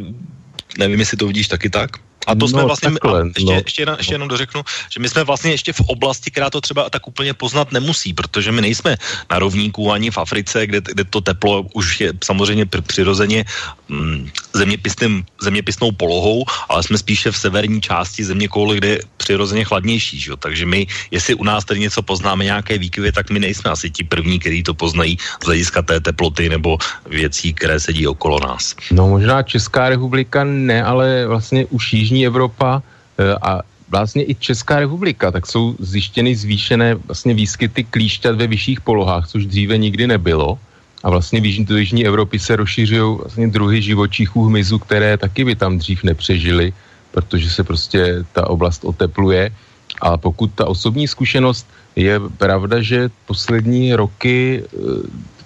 nevím, jestli to vidíš taky tak. A to no, jsme vlastně, takhle, ještě, no. ještě, jenom, ještě jenom dořeknu, že my jsme vlastně ještě v oblasti, která to třeba tak úplně poznat nemusí, protože my nejsme na rovníku ani v Africe, kde, kde to teplo už je samozřejmě přirozeně mm, zeměpisným, zeměpisnou polohou, ale jsme spíše v severní části země kouli, kde je přirozeně chladnější. Že? Takže my, jestli u nás tady něco poznáme, nějaké výkyvy, tak my nejsme asi ti první, kteří to poznají z hlediska té teploty nebo věcí, které sedí okolo nás. No možná Česká republika ne, ale vlastně už Jižní střední Evropa eh, a vlastně i Česká republika, tak jsou zjištěny zvýšené vlastně výskyty klíšťat ve vyšších polohách, což dříve nikdy nebylo. A vlastně v jižní, do jižní Evropy se rozšiřují vlastně druhy živočichů hmyzu, které taky by tam dřív nepřežily, protože se prostě ta oblast otepluje. A pokud ta osobní zkušenost je pravda, že poslední roky e,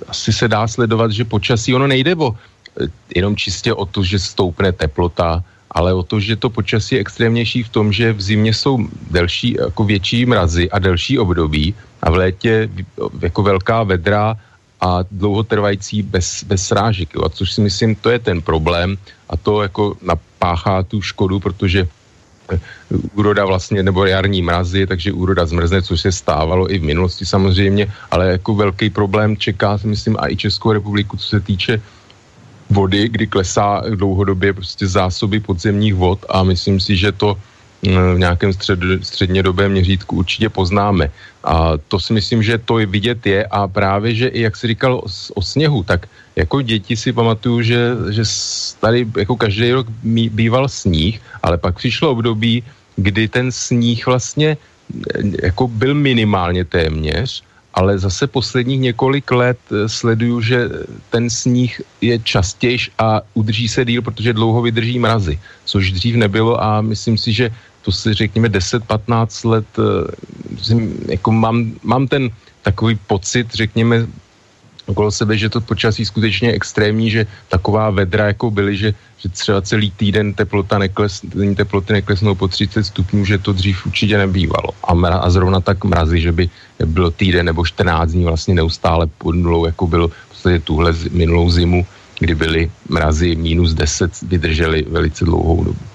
asi se dá sledovat, že počasí ono nejde o e, jenom čistě o to, že stoupne teplota, ale o to, že to počasí je extrémnější v tom, že v zimě jsou delší, jako větší mrazy a delší období a v létě jako velká vedra a dlouhotrvající bez, bez srážek. Jo. A což si myslím, to je ten problém a to jako napáchá tu škodu, protože eh, úroda vlastně, nebo jarní mrazy, takže úroda zmrzne, což se stávalo i v minulosti samozřejmě, ale jako velký problém čeká, myslím, a i Českou republiku, co se týče vody, kdy klesá dlouhodobě prostě zásoby podzemních vod a myslím si, že to v nějakém střed, střednědobém měřítku určitě poznáme. A to si myslím, že to vidět je a právě, že i jak si říkal o, o sněhu, tak jako děti si pamatuju, že, že tady jako každý rok býval sníh, ale pak přišlo období, kdy ten sníh vlastně jako byl minimálně téměř, ale zase posledních několik let eh, sleduju, že ten sníh je častější a udrží se díl, protože dlouho vydrží mrazy, což dřív nebylo a myslím si, že to si řekněme 10-15 let, eh, jako mám, mám ten takový pocit, řekněme, okolo sebe, že to počasí skutečně extrémní, že taková vedra jako byly, že, že třeba celý týden teplota nekles, teploty neklesnou po 30 stupňů, že to dřív určitě nebývalo. A, mra, a zrovna tak mrazy, že by bylo týden nebo 14 dní vlastně neustále pod nulou, jako bylo v podstatě tuhle minulou zimu, kdy byly mrazy minus 10, vydržely velice dlouhou dobu.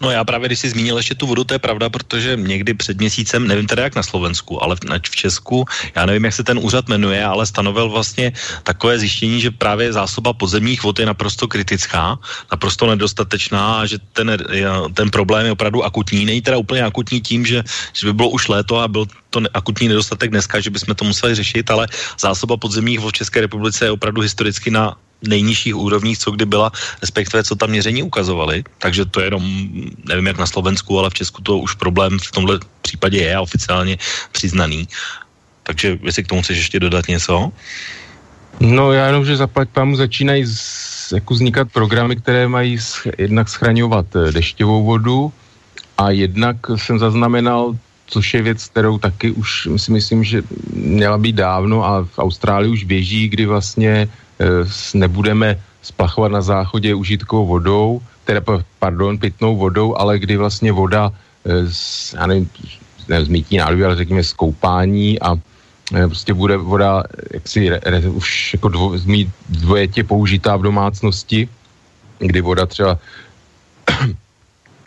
No já právě, když jsi zmínil ještě tu vodu, to je pravda, protože někdy před měsícem, nevím teda jak na Slovensku, ale v, v Česku, já nevím, jak se ten úřad jmenuje, ale stanovil vlastně takové zjištění, že právě zásoba podzemních vod je naprosto kritická, naprosto nedostatečná a že ten, ten problém je opravdu akutní. Není teda úplně akutní tím, že, že by bylo už léto a byl to akutní nedostatek dneska, že bychom to museli řešit, ale zásoba podzemních vod v České republice je opravdu historicky na nejnižších úrovních, co kdy byla, respektive co tam měření ukazovali. Takže to je jenom, nevím jak na Slovensku, ale v Česku to už problém v tomhle případě je oficiálně přiznaný. Takže jestli k tomu chceš ještě dodat něco? No já jenom, že zaplať pámu začínají z, jako vznikat programy, které mají sch, jednak schraňovat eh, dešťovou vodu a jednak jsem zaznamenal což je věc, kterou taky už si myslím, že měla být dávno a v Austrálii už běží, kdy vlastně nebudeme splachovat na záchodě užitkovou vodou, teda, pardon, pitnou vodou, ale kdy vlastně voda z, eh, já nevím, nevím, z nádobí, ale řekněme z koupání a eh, prostě bude voda jaksi re, re, už jako dvo, dvojetě použitá v domácnosti, kdy voda třeba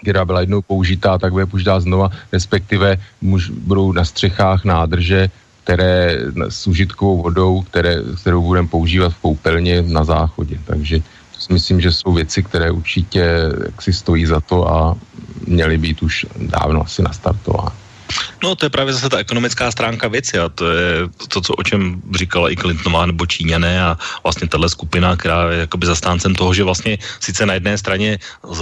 která byla jednou použitá, tak bude použitá znova, respektive muž, budou na střechách nádrže, které s užitkovou vodou, které, kterou budeme používat v koupelně na záchodě. Takže si myslím, že jsou věci, které určitě si stojí za to a měly být už dávno asi nastartovány. No to je právě zase ta ekonomická stránka věci a to je to, co, o čem říkala i Clintonová nebo Číňané a vlastně tahle skupina, která je jakoby zastáncem toho, že vlastně sice na jedné straně z,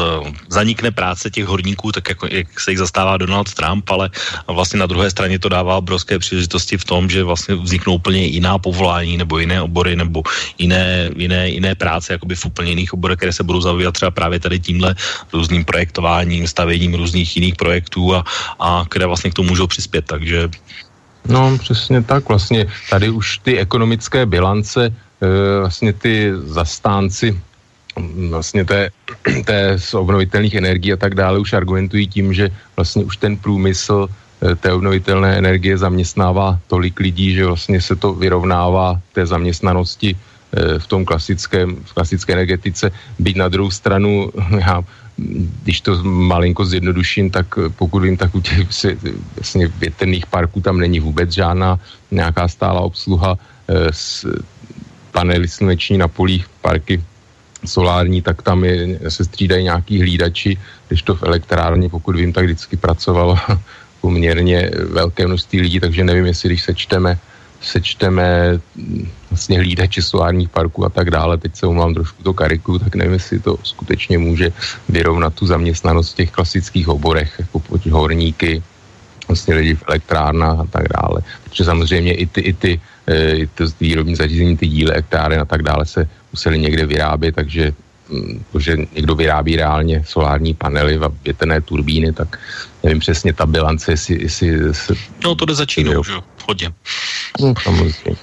zanikne práce těch horníků, tak jako, jak se jich zastává Donald Trump, ale vlastně na druhé straně to dává obrovské příležitosti v tom, že vlastně vzniknou úplně jiná povolání nebo jiné obory nebo jiné, jiné, jiné práce jakoby v úplně jiných oborech, které se budou zabývat třeba právě tady tímhle různým projektováním, stavěním různých jiných projektů a, a které vlastně k tomu můžou přispět, takže... No, přesně tak. Vlastně tady už ty ekonomické bilance, e, vlastně ty zastánci mm, vlastně té, té z obnovitelných energií a tak dále už argumentují tím, že vlastně už ten průmysl e, té obnovitelné energie zaměstnává tolik lidí, že vlastně se to vyrovnává té zaměstnanosti e, v tom klasickém, v klasické energetice. Být na druhou stranu, já když to malinko zjednoduším, tak pokud vím, tak u těch vlastně větrných parků tam není vůbec žádná nějaká stála obsluha. E, s panely sluneční na polích, parky solární, tak tam je, se střídají nějaký hlídači, když to v elektrárně, pokud vím, tak vždycky pracovalo poměrně velké množství lidí, takže nevím, jestli když se čteme sečteme vlastně hlídače solárních parků a tak dále, teď se umám trošku to kariku, tak nevím, jestli to skutečně může vyrovnat tu zaměstnanost v těch klasických oborech, jako horníky, vlastně lidi v elektrárnách a tak dále. Protože samozřejmě i ty, i ty, e, i ty výrobní zařízení, ty díly, elektráry a tak dále se museli někde vyrábět, takže mm, to, že někdo vyrábí reálně solární panely a větrné turbíny, tak nevím přesně ta bilance, jestli... jestli se, no to jde za Čínou, že jo, hodně. No, samozřejmě.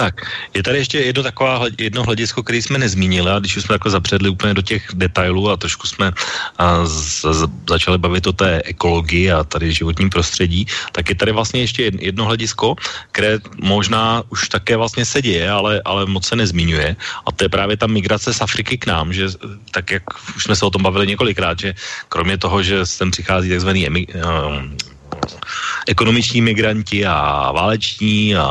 Tak, je tady ještě jedno taková, jedno hledisko, který jsme nezmínili a když už jsme jako zapředli úplně do těch detailů a trošku jsme a, z, z, začali bavit o té ekologii a tady životním prostředí, tak je tady vlastně ještě jedno hledisko, které možná už také vlastně se děje, ale, ale moc se nezmiňuje. A to je právě ta migrace z Afriky k nám, že tak jak už jsme se o tom bavili několikrát, že kromě toho, že sem přichází takzvaný emi, um, ekonomiční migranti a váleční a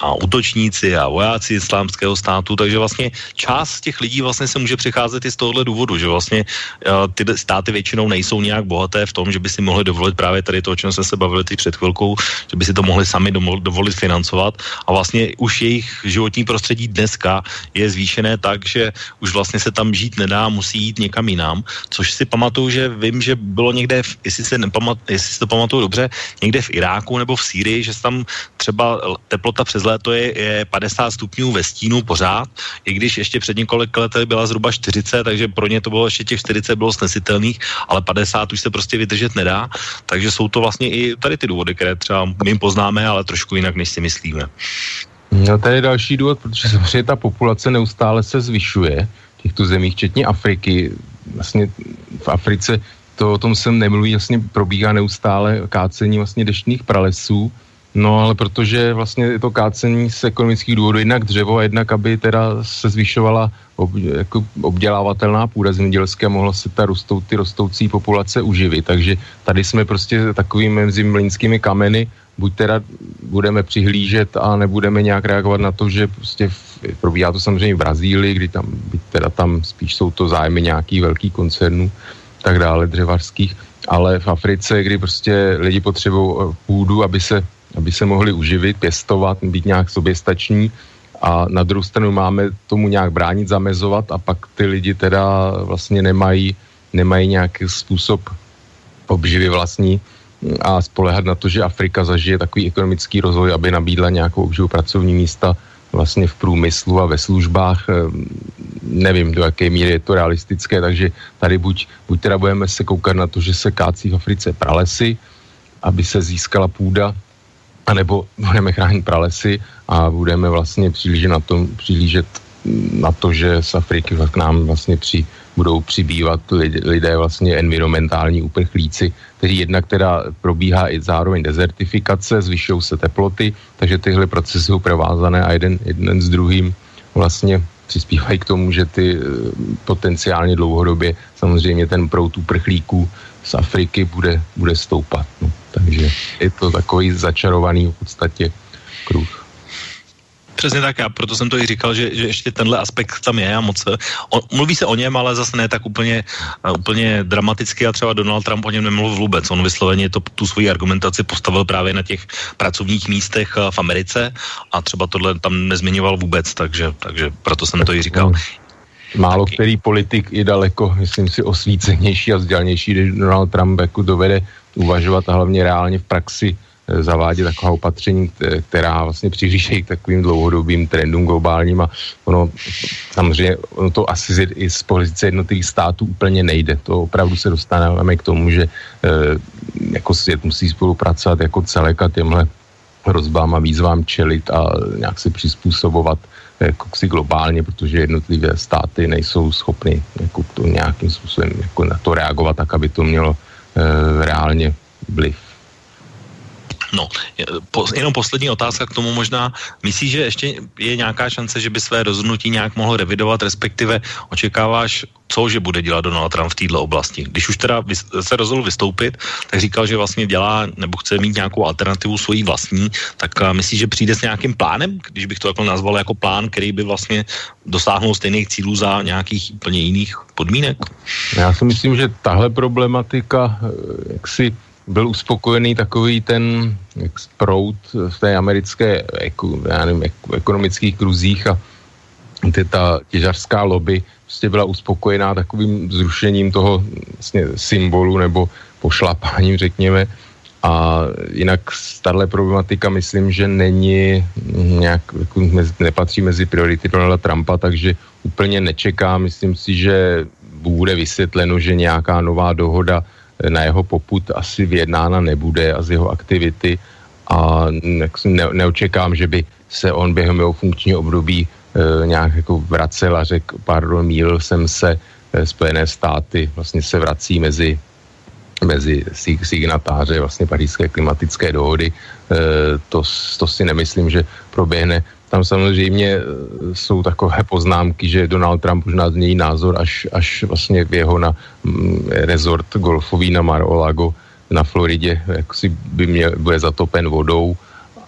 a útočníci a vojáci islámského státu, takže vlastně část těch lidí vlastně se může přicházet i z tohohle důvodu, že vlastně uh, ty státy většinou nejsou nějak bohaté v tom, že by si mohli dovolit právě tady to, o čem jsme se bavili teď před chvilkou, že by si to mohli sami dovolit financovat. A vlastně už jejich životní prostředí dneska je zvýšené tak, že už vlastně se tam žít nedá, musí jít někam jinam, což si pamatuju, že vím, že bylo někde, v, jestli, se nepamat, jestli si to pamatuju dobře, někde v Iráku nebo v Sýrii, že tam třeba teplota přes léto je, je 50 stupňů ve stínu pořád, i když ještě před několik lety byla zhruba 40, takže pro ně to bylo ještě těch 40 bylo snesitelných, ale 50 už se prostě vydržet nedá, takže jsou to vlastně i tady ty důvody, které třeba my poznáme, ale trošku jinak, než si myslíme. No tady je další důvod, protože samozřejmě ta populace neustále se zvyšuje v těchto zemích, včetně Afriky. Vlastně v Africe to o tom jsem nemluví, vlastně probíhá neustále kácení vlastně deštných pralesů, No ale protože vlastně je to kácení z ekonomických důvodů, jednak dřevo a jednak, aby teda se zvyšovala ob, jako obdělávatelná půda zemědělské, mohla se ta rostou, ty rostoucí populace uživit. Takže tady jsme prostě takovými mezi mlínskými kameny, buď teda budeme přihlížet a nebudeme nějak reagovat na to, že prostě v, probíhá to samozřejmě v Brazílii, kdy tam, teda tam spíš jsou to zájmy nějakých velkých koncernů, tak dále, dřevařských, ale v Africe, kdy prostě lidi potřebují eh, půdu, aby se aby se mohli uživit, pěstovat, být nějak soběstační a na druhou stranu máme tomu nějak bránit, zamezovat a pak ty lidi teda vlastně nemají, nemají nějaký způsob obživy vlastní a spolehat na to, že Afrika zažije takový ekonomický rozvoj, aby nabídla nějakou obživu pracovní místa vlastně v průmyslu a ve službách. Ehm, nevím, do jaké míry je to realistické, takže tady buď, buď teda budeme se koukat na to, že se kácí v Africe pralesy, aby se získala půda anebo budeme chránit pralesy a budeme vlastně přihlížet na to, přihlížet na to, že z Afriky k nám vlastně při, budou přibývat lidé, lidé vlastně environmentální uprchlíci, kteří jednak teda probíhá i zároveň dezertifikace, zvyšují se teploty, takže tyhle procesy jsou provázané a jeden, jeden s druhým vlastně přispívají k tomu, že ty eh, potenciálně dlouhodobě samozřejmě ten prout uprchlíků z Afriky bude, bude stoupat. No. Takže je to takový začarovaný v podstatě kruh. Přesně tak, já proto jsem to i říkal, že, že ještě tenhle aspekt tam je a moc. On, mluví se o něm, ale zase ne tak úplně, uh, úplně dramaticky a třeba Donald Trump o něm nemluvil vůbec. On vysloveně to, tu svoji argumentaci postavil právě na těch pracovních místech uh, v Americe a třeba tohle tam nezmiňoval vůbec, takže, takže proto jsem to i říkal. Málo Taky. který politik i daleko, myslím si, osvícenější a vzdělanější, když Donald Trump jako dovede uvažovat a hlavně reálně v praxi eh, zavádět taková opatření, která vlastně přihlížejí k takovým dlouhodobým trendům globálním a ono samozřejmě ono to asi z, i z pozice jednotlivých států úplně nejde. To opravdu se dostaneme k tomu, že e, jako svět musí spolupracovat jako celek a těmhle hrozbám a výzvám čelit a nějak se přizpůsobovat jako si globálně, protože jednotlivé státy nejsou schopny jako to nějakým způsobem jako na to reagovat tak, aby to mělo e, reálně vliv. No, po, jenom poslední otázka k tomu možná. Myslíš, že ještě je nějaká šance, že by své rozhodnutí nějak mohl revidovat, respektive očekáváš, co, že bude dělat Donald Trump v této oblasti? Když už teda se rozhodl vystoupit, tak říkal, že vlastně dělá nebo chce mít nějakou alternativu svojí vlastní, tak myslíš, že přijde s nějakým plánem, když bych to jako nazval jako plán, který by vlastně dosáhnul stejných cílů za nějakých úplně jiných podmínek? Já si myslím, že tahle problematika eh, jak si byl uspokojený takový ten prout v té americké já nevím, ekonomických kruzích a ty, ta těžařská lobby prostě byla uspokojená takovým zrušením toho vlastně symbolu nebo pošlapáním, řekněme. A jinak tahle problematika myslím, že není nějak, jako mezi, nepatří mezi priority Donalda Trumpa, takže úplně nečeká. Myslím si, že bude vysvětleno, že nějaká nová dohoda na jeho poput asi vyjednána nebude a z jeho aktivity a ne, neočekám, že by se on během jeho funkčního období e, nějak jako vracel a řekl, pardon, mýlil jsem se, e, Spojené státy vlastně se vrací mezi mezi signatáře vlastně pařížské klimatické dohody. E, to, to si nemyslím, že proběhne. Tam samozřejmě e, jsou takové poznámky, že Donald Trump už nás změní názor, až, až vlastně v jeho na mm, rezort golfový na Mar-o-Lago na Floridě, jak si by měl, bude zatopen vodou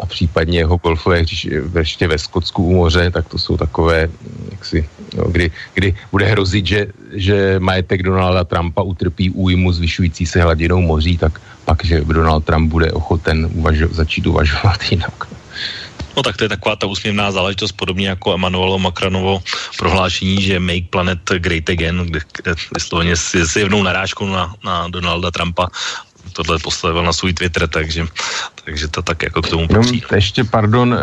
a případně jeho golfové hřiště ještě ve Skotsku u moře, tak to jsou takové, jaksi, no, kdy, kdy bude hrozit, že, že majetek Donalda Trumpa utrpí újmu zvyšující se hladinou moří, tak pak, že Donald Trump bude ochoten uvažo, začít uvažovat jinak. No tak to je taková ta úsměvná záležitost, podobně jako Emanuelo Macronovo prohlášení, že Make Planet Great Again, kde, kde vysloveně s, s jevnou narážkou na, na Donalda Trumpa tohle postavil na svůj Twitter, takže, takže to tak jako k tomu patří. No, ještě, pardon, e,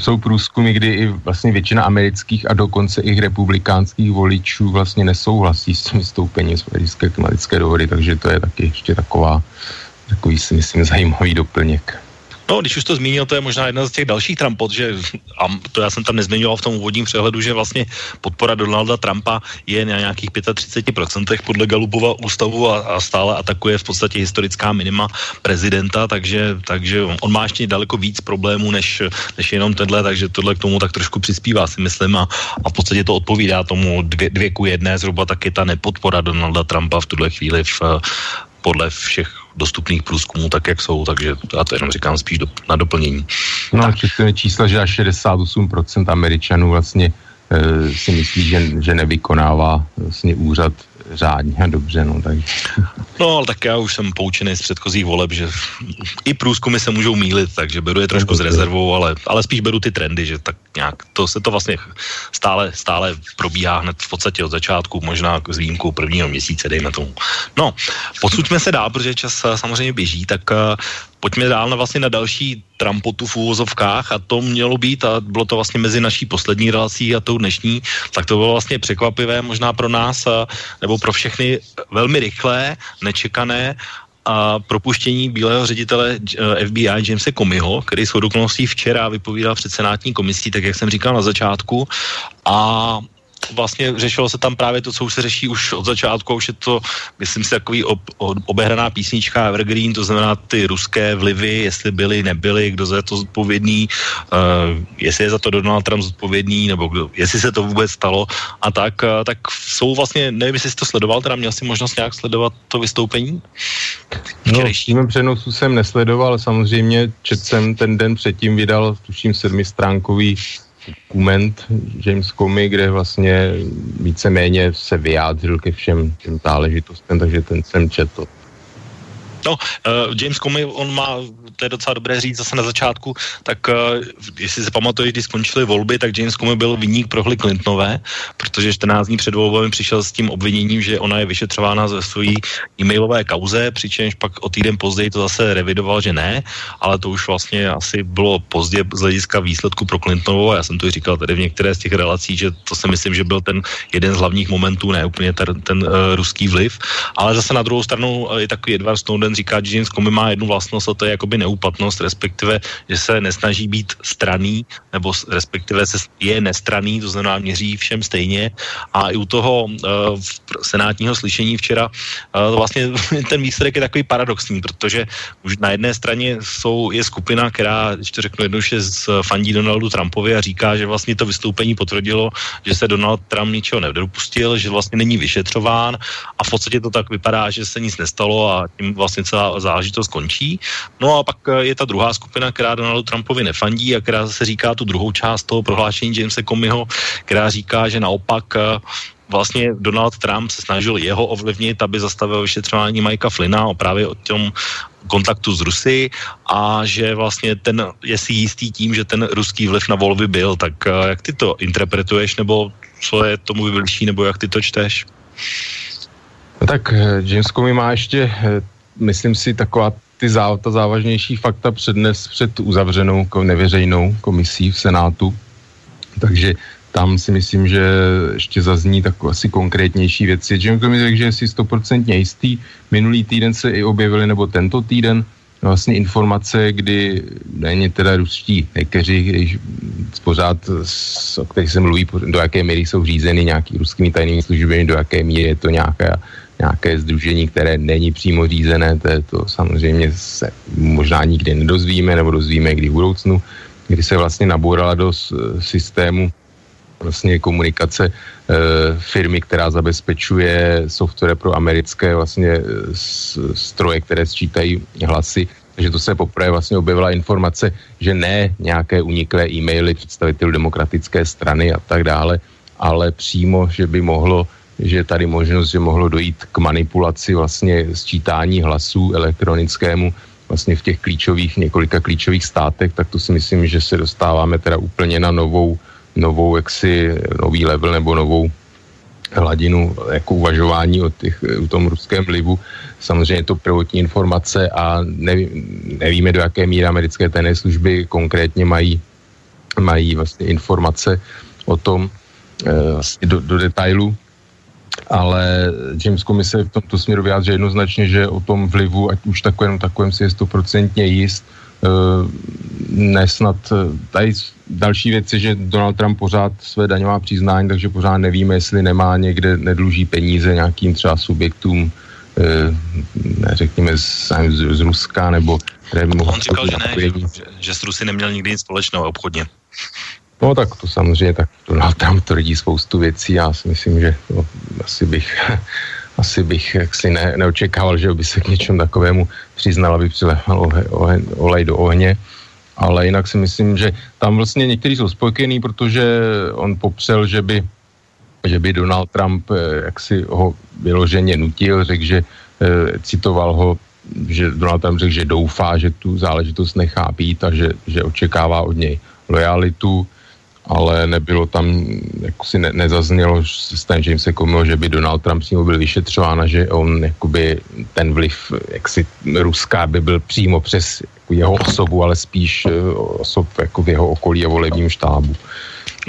jsou průzkumy, kdy i vlastně většina amerických a dokonce i republikánských voličů vlastně nesouhlasí s tím vystoupením z Pařížské klimatické dohody, takže to je taky ještě taková, takový si myslím zajímavý doplněk. No, když už to zmínil, to je možná jedna z těch dalších Trumpot, že a to já jsem tam nezmiňoval v tom úvodním přehledu, že vlastně podpora Donalda Trumpa je na nějakých 35% podle Galupova ústavu a, a stále atakuje v podstatě historická minima prezidenta, takže, takže on má ještě daleko víc problémů než, než jenom tenhle, takže tohle k tomu tak trošku přispívá, si myslím, a, a v podstatě to odpovídá tomu dvě, dvě ku jedné, zhruba taky ta nepodpora Donalda Trumpa v tuhle chvíli v, podle všech dostupných průzkumů tak, jak jsou, takže já to jenom říkám spíš do, na doplnění. No tak. a čísla, že až 68% Američanů vlastně e, si myslí, že, že nevykonává vlastně úřad řádně a dobře, no tak. No, ale tak já už jsem poučený z předchozích voleb, že i průzkumy se můžou mílit, takže beru je trošku s rezervou, ale, ale spíš beru ty trendy, že tak nějak, to se to vlastně stále, stále probíhá hned v podstatě od začátku, možná s výjimkou prvního měsíce, dejme tomu. No, posuďme se dál, protože čas eh, samozřejmě běží, tak uh, pojďme dál na vlastně na další Trumpotu v úvozovkách a to mělo být a bylo to vlastně mezi naší poslední relací a tou dneší, tak to bylo vlastně překvapivé možná pro nás a, nebo pro všechny velmi rychlé, nečekané a propuštění bílého ředitele eh, FBI Jamesa Comeyho, který s okolností včera vypovídal před senátní komisí, tak jak jsem říkal na začátku. A vlastně řešilo se tam právě to, co už se řeší už od začátku, už je to, myslím si, takový ob, ob, obehraná písnička Evergreen, to znamená ty ruské vlivy, jestli byly, nebyly, kdo za to zodpovědný, uh, jestli je za to Donald Trump zodpovědný, nebo kdo, jestli se to vůbec stalo a tak, uh, tak jsou vlastně, nevím, jestli jsi to sledoval, teda měl jsi možnost nějak sledovat to vystoupení? No, v tím přenosu jsem nesledoval, samozřejmě čet jsem ten den předtím vydal, tuším, sedmistránkový dokument James Comey, kde vlastně víceméně se vyjádřil ke všem těm záležitostem, takže ten jsem četl. No, uh, James Comey, on má to je docela dobré říct zase na začátku, tak uh, jestli se pamatuješ, když skončily volby, tak James Comey byl vyník pro Hillary Clintonové, protože 14 dní před volbami přišel s tím obviněním, že ona je vyšetřována ze své e-mailové kauze, přičemž pak o týden později to zase revidoval, že ne, ale to už vlastně asi bylo pozdě z hlediska výsledku pro Clintonovou já jsem to říkal tady v některé z těch relací, že to si myslím, že byl ten jeden z hlavních momentů, ne úplně ten, ten uh, ruský vliv, ale zase na druhou stranu je takový Edward Snowden říká, že James Comey má jednu vlastnost a to je jakoby neúplatnost, respektive, že se nesnaží být straný, nebo respektive se je nestraný, to znamená měří všem stejně. A i u toho uh, senátního slyšení včera uh, vlastně ten výsledek je takový paradoxní, protože už na jedné straně jsou, je skupina, která, když to řeknu jednoduše, fandí Donaldu Trumpovi a říká, že vlastně to vystoupení potvrdilo, že se Donald Trump ničeho nedopustil, že vlastně není vyšetřován a v podstatě to tak vypadá, že se nic nestalo a tím vlastně celá záležitost končí. No a pak eh, je ta druhá skupina, která Donaldu Trumpovi nefandí a která se říká tu druhou část toho prohlášení Jamesa Comeyho, která říká, že naopak eh, vlastně Donald Trump se snažil jeho ovlivnit, aby zastavil vyšetřování Mikea Flynna o právě o tom kontaktu s Rusy a že vlastně ten je si jistý tím, že ten ruský vliv na volby byl. Tak eh, jak ty to interpretuješ, nebo co je tomu vybližší, nebo jak ty to čteš? No tak James Comey má ještě, myslím si, taková ty zá, ta závažnější fakta přednes před uzavřenou neveřejnou komisí v Senátu. Takže tam si myslím, že ještě zazní tak asi konkrétnější věci. Jim mi řekl, že je si stoprocentně jistý. Minulý týden se i objevili, nebo tento týden, vlastně informace, kdy není teda ruští když pořád, o kterých se mluví, do jaké míry jsou řízeny nějaký ruskými tajnými službami, do jaké míry je to nějaká nějaké združení, které není přímo řízené, to, je to samozřejmě se možná nikdy nedozvíme, nebo dozvíme kdy v budoucnu, kdy se vlastně nabourala do systému vlastně komunikace e, firmy, která zabezpečuje software pro americké vlastně stroje, které sčítají hlasy, Takže to se poprvé vlastně objevila informace, že ne nějaké uniklé e-maily představitelů demokratické strany a tak dále, ale přímo, že by mohlo že je tady možnost, že mohlo dojít k manipulaci vlastně sčítání hlasů elektronickému vlastně v těch klíčových, několika klíčových státech, tak to si myslím, že se dostáváme teda úplně na novou, novou jaksi, nový level nebo novou hladinu jako uvažování o, těch, o tom ruském vlivu. Samozřejmě to prvotní informace a neví, nevíme, do jaké míry americké tajné služby konkrétně mají, mají vlastně informace o tom e, vlastně do, do detailu, ale James komise v tomto směru vyjádří jednoznačně, že o tom vlivu, ať už takovém, takovém si je stoprocentně jist, e, nesnad tady další věc je, že Donald Trump pořád své daňová přiznání, takže pořád nevíme, jestli nemá někde, nedluží peníze nějakým třeba subjektům, e, řekněme z, z, z Ruska, nebo On říkal, že ne, že, že s Rusy neměl nikdy nic společného obchodně. No tak to samozřejmě, tak Donald Trump tvrdí spoustu věcí, já si myslím, že no, asi bych asi bych jaksi ne, neočekával, že by se k něčemu takovému přiznal, aby přilehl olej do ohně. Ale jinak si myslím, že tam vlastně někteří jsou spokojení, protože on popřel, že by, že by Donald Trump eh, jaksi ho vyloženě nutil, řekl, že eh, citoval ho, že Donald Trump řekl, že doufá, že tu záležitost nechá být a že, že očekává od něj lojalitu, ale nebylo tam, jako si ne, nezaznělo z ten James Comey, že by Donald Trump s ním byl vyšetřován a že on jakoby ten vliv jaksi Ruská by byl přímo přes jeho osobu, ale spíš eh, osob jako v jeho okolí a volebním štábu.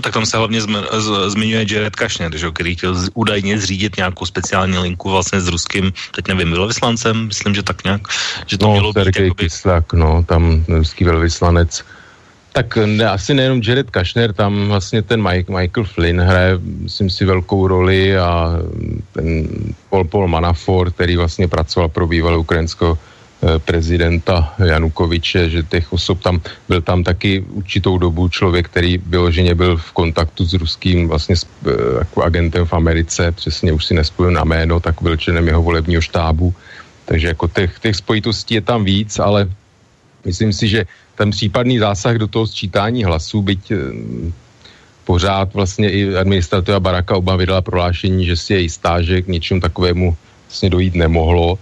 Tak tam se hlavně zm- z- zmiňuje Jared Kushner, že, který chtěl z- údajně zřídit nějakou speciální linku vlastně s ruským, teď nevím, velvyslancem, myslím, že tak nějak, že to no, mělo být jakoby... Kislak, no, tam ruský velvyslanec tak ne, asi nejenom Jared Kushner, tam vlastně ten Mike, Michael Flynn hraje, myslím si, velkou roli a ten Paul, Paul Manafort, který vlastně pracoval pro bývalého ukrajinského eh, prezidenta Janukoviče, že těch osob tam, byl tam taky určitou dobu člověk, který vyloženě byl v kontaktu s ruským vlastně s, eh, jako agentem v Americe, přesně už si nespojil na jméno, tak byl členem jeho volebního štábu, takže jako těch, těch spojitostí je tam víc, ale myslím si, že ten případný zásah do toho sčítání hlasů, byť eh, pořád vlastně i administrativa Baracka Obama vydala prohlášení, že si je jistá, že k něčemu takovému vlastně dojít nemohlo,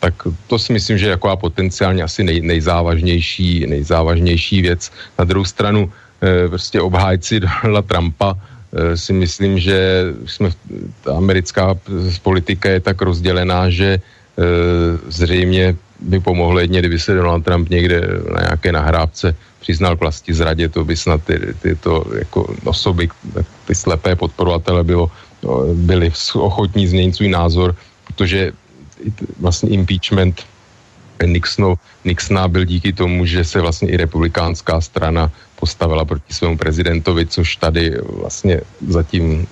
tak to si myslím, že je jako potenciálně asi nej, nejzávažnější, nejzávažnější věc. Na druhou stranu e, prostě obhájci Donalda Trumpa e, si myslím, že jsme, ta americká politika je tak rozdělená, že zřejmě by pomohlo jedně, kdyby se Donald Trump někde na nějaké nahrávce přiznal k vlasti zradě, to by snad ty, tyto jako osoby, ty slepé podporovatele bylo, byli ochotní změnit svůj názor, protože vlastně impeachment Nixonu, Nixona byl díky tomu, že se vlastně i republikánská strana postavila proti svému prezidentovi, což tady vlastně zatím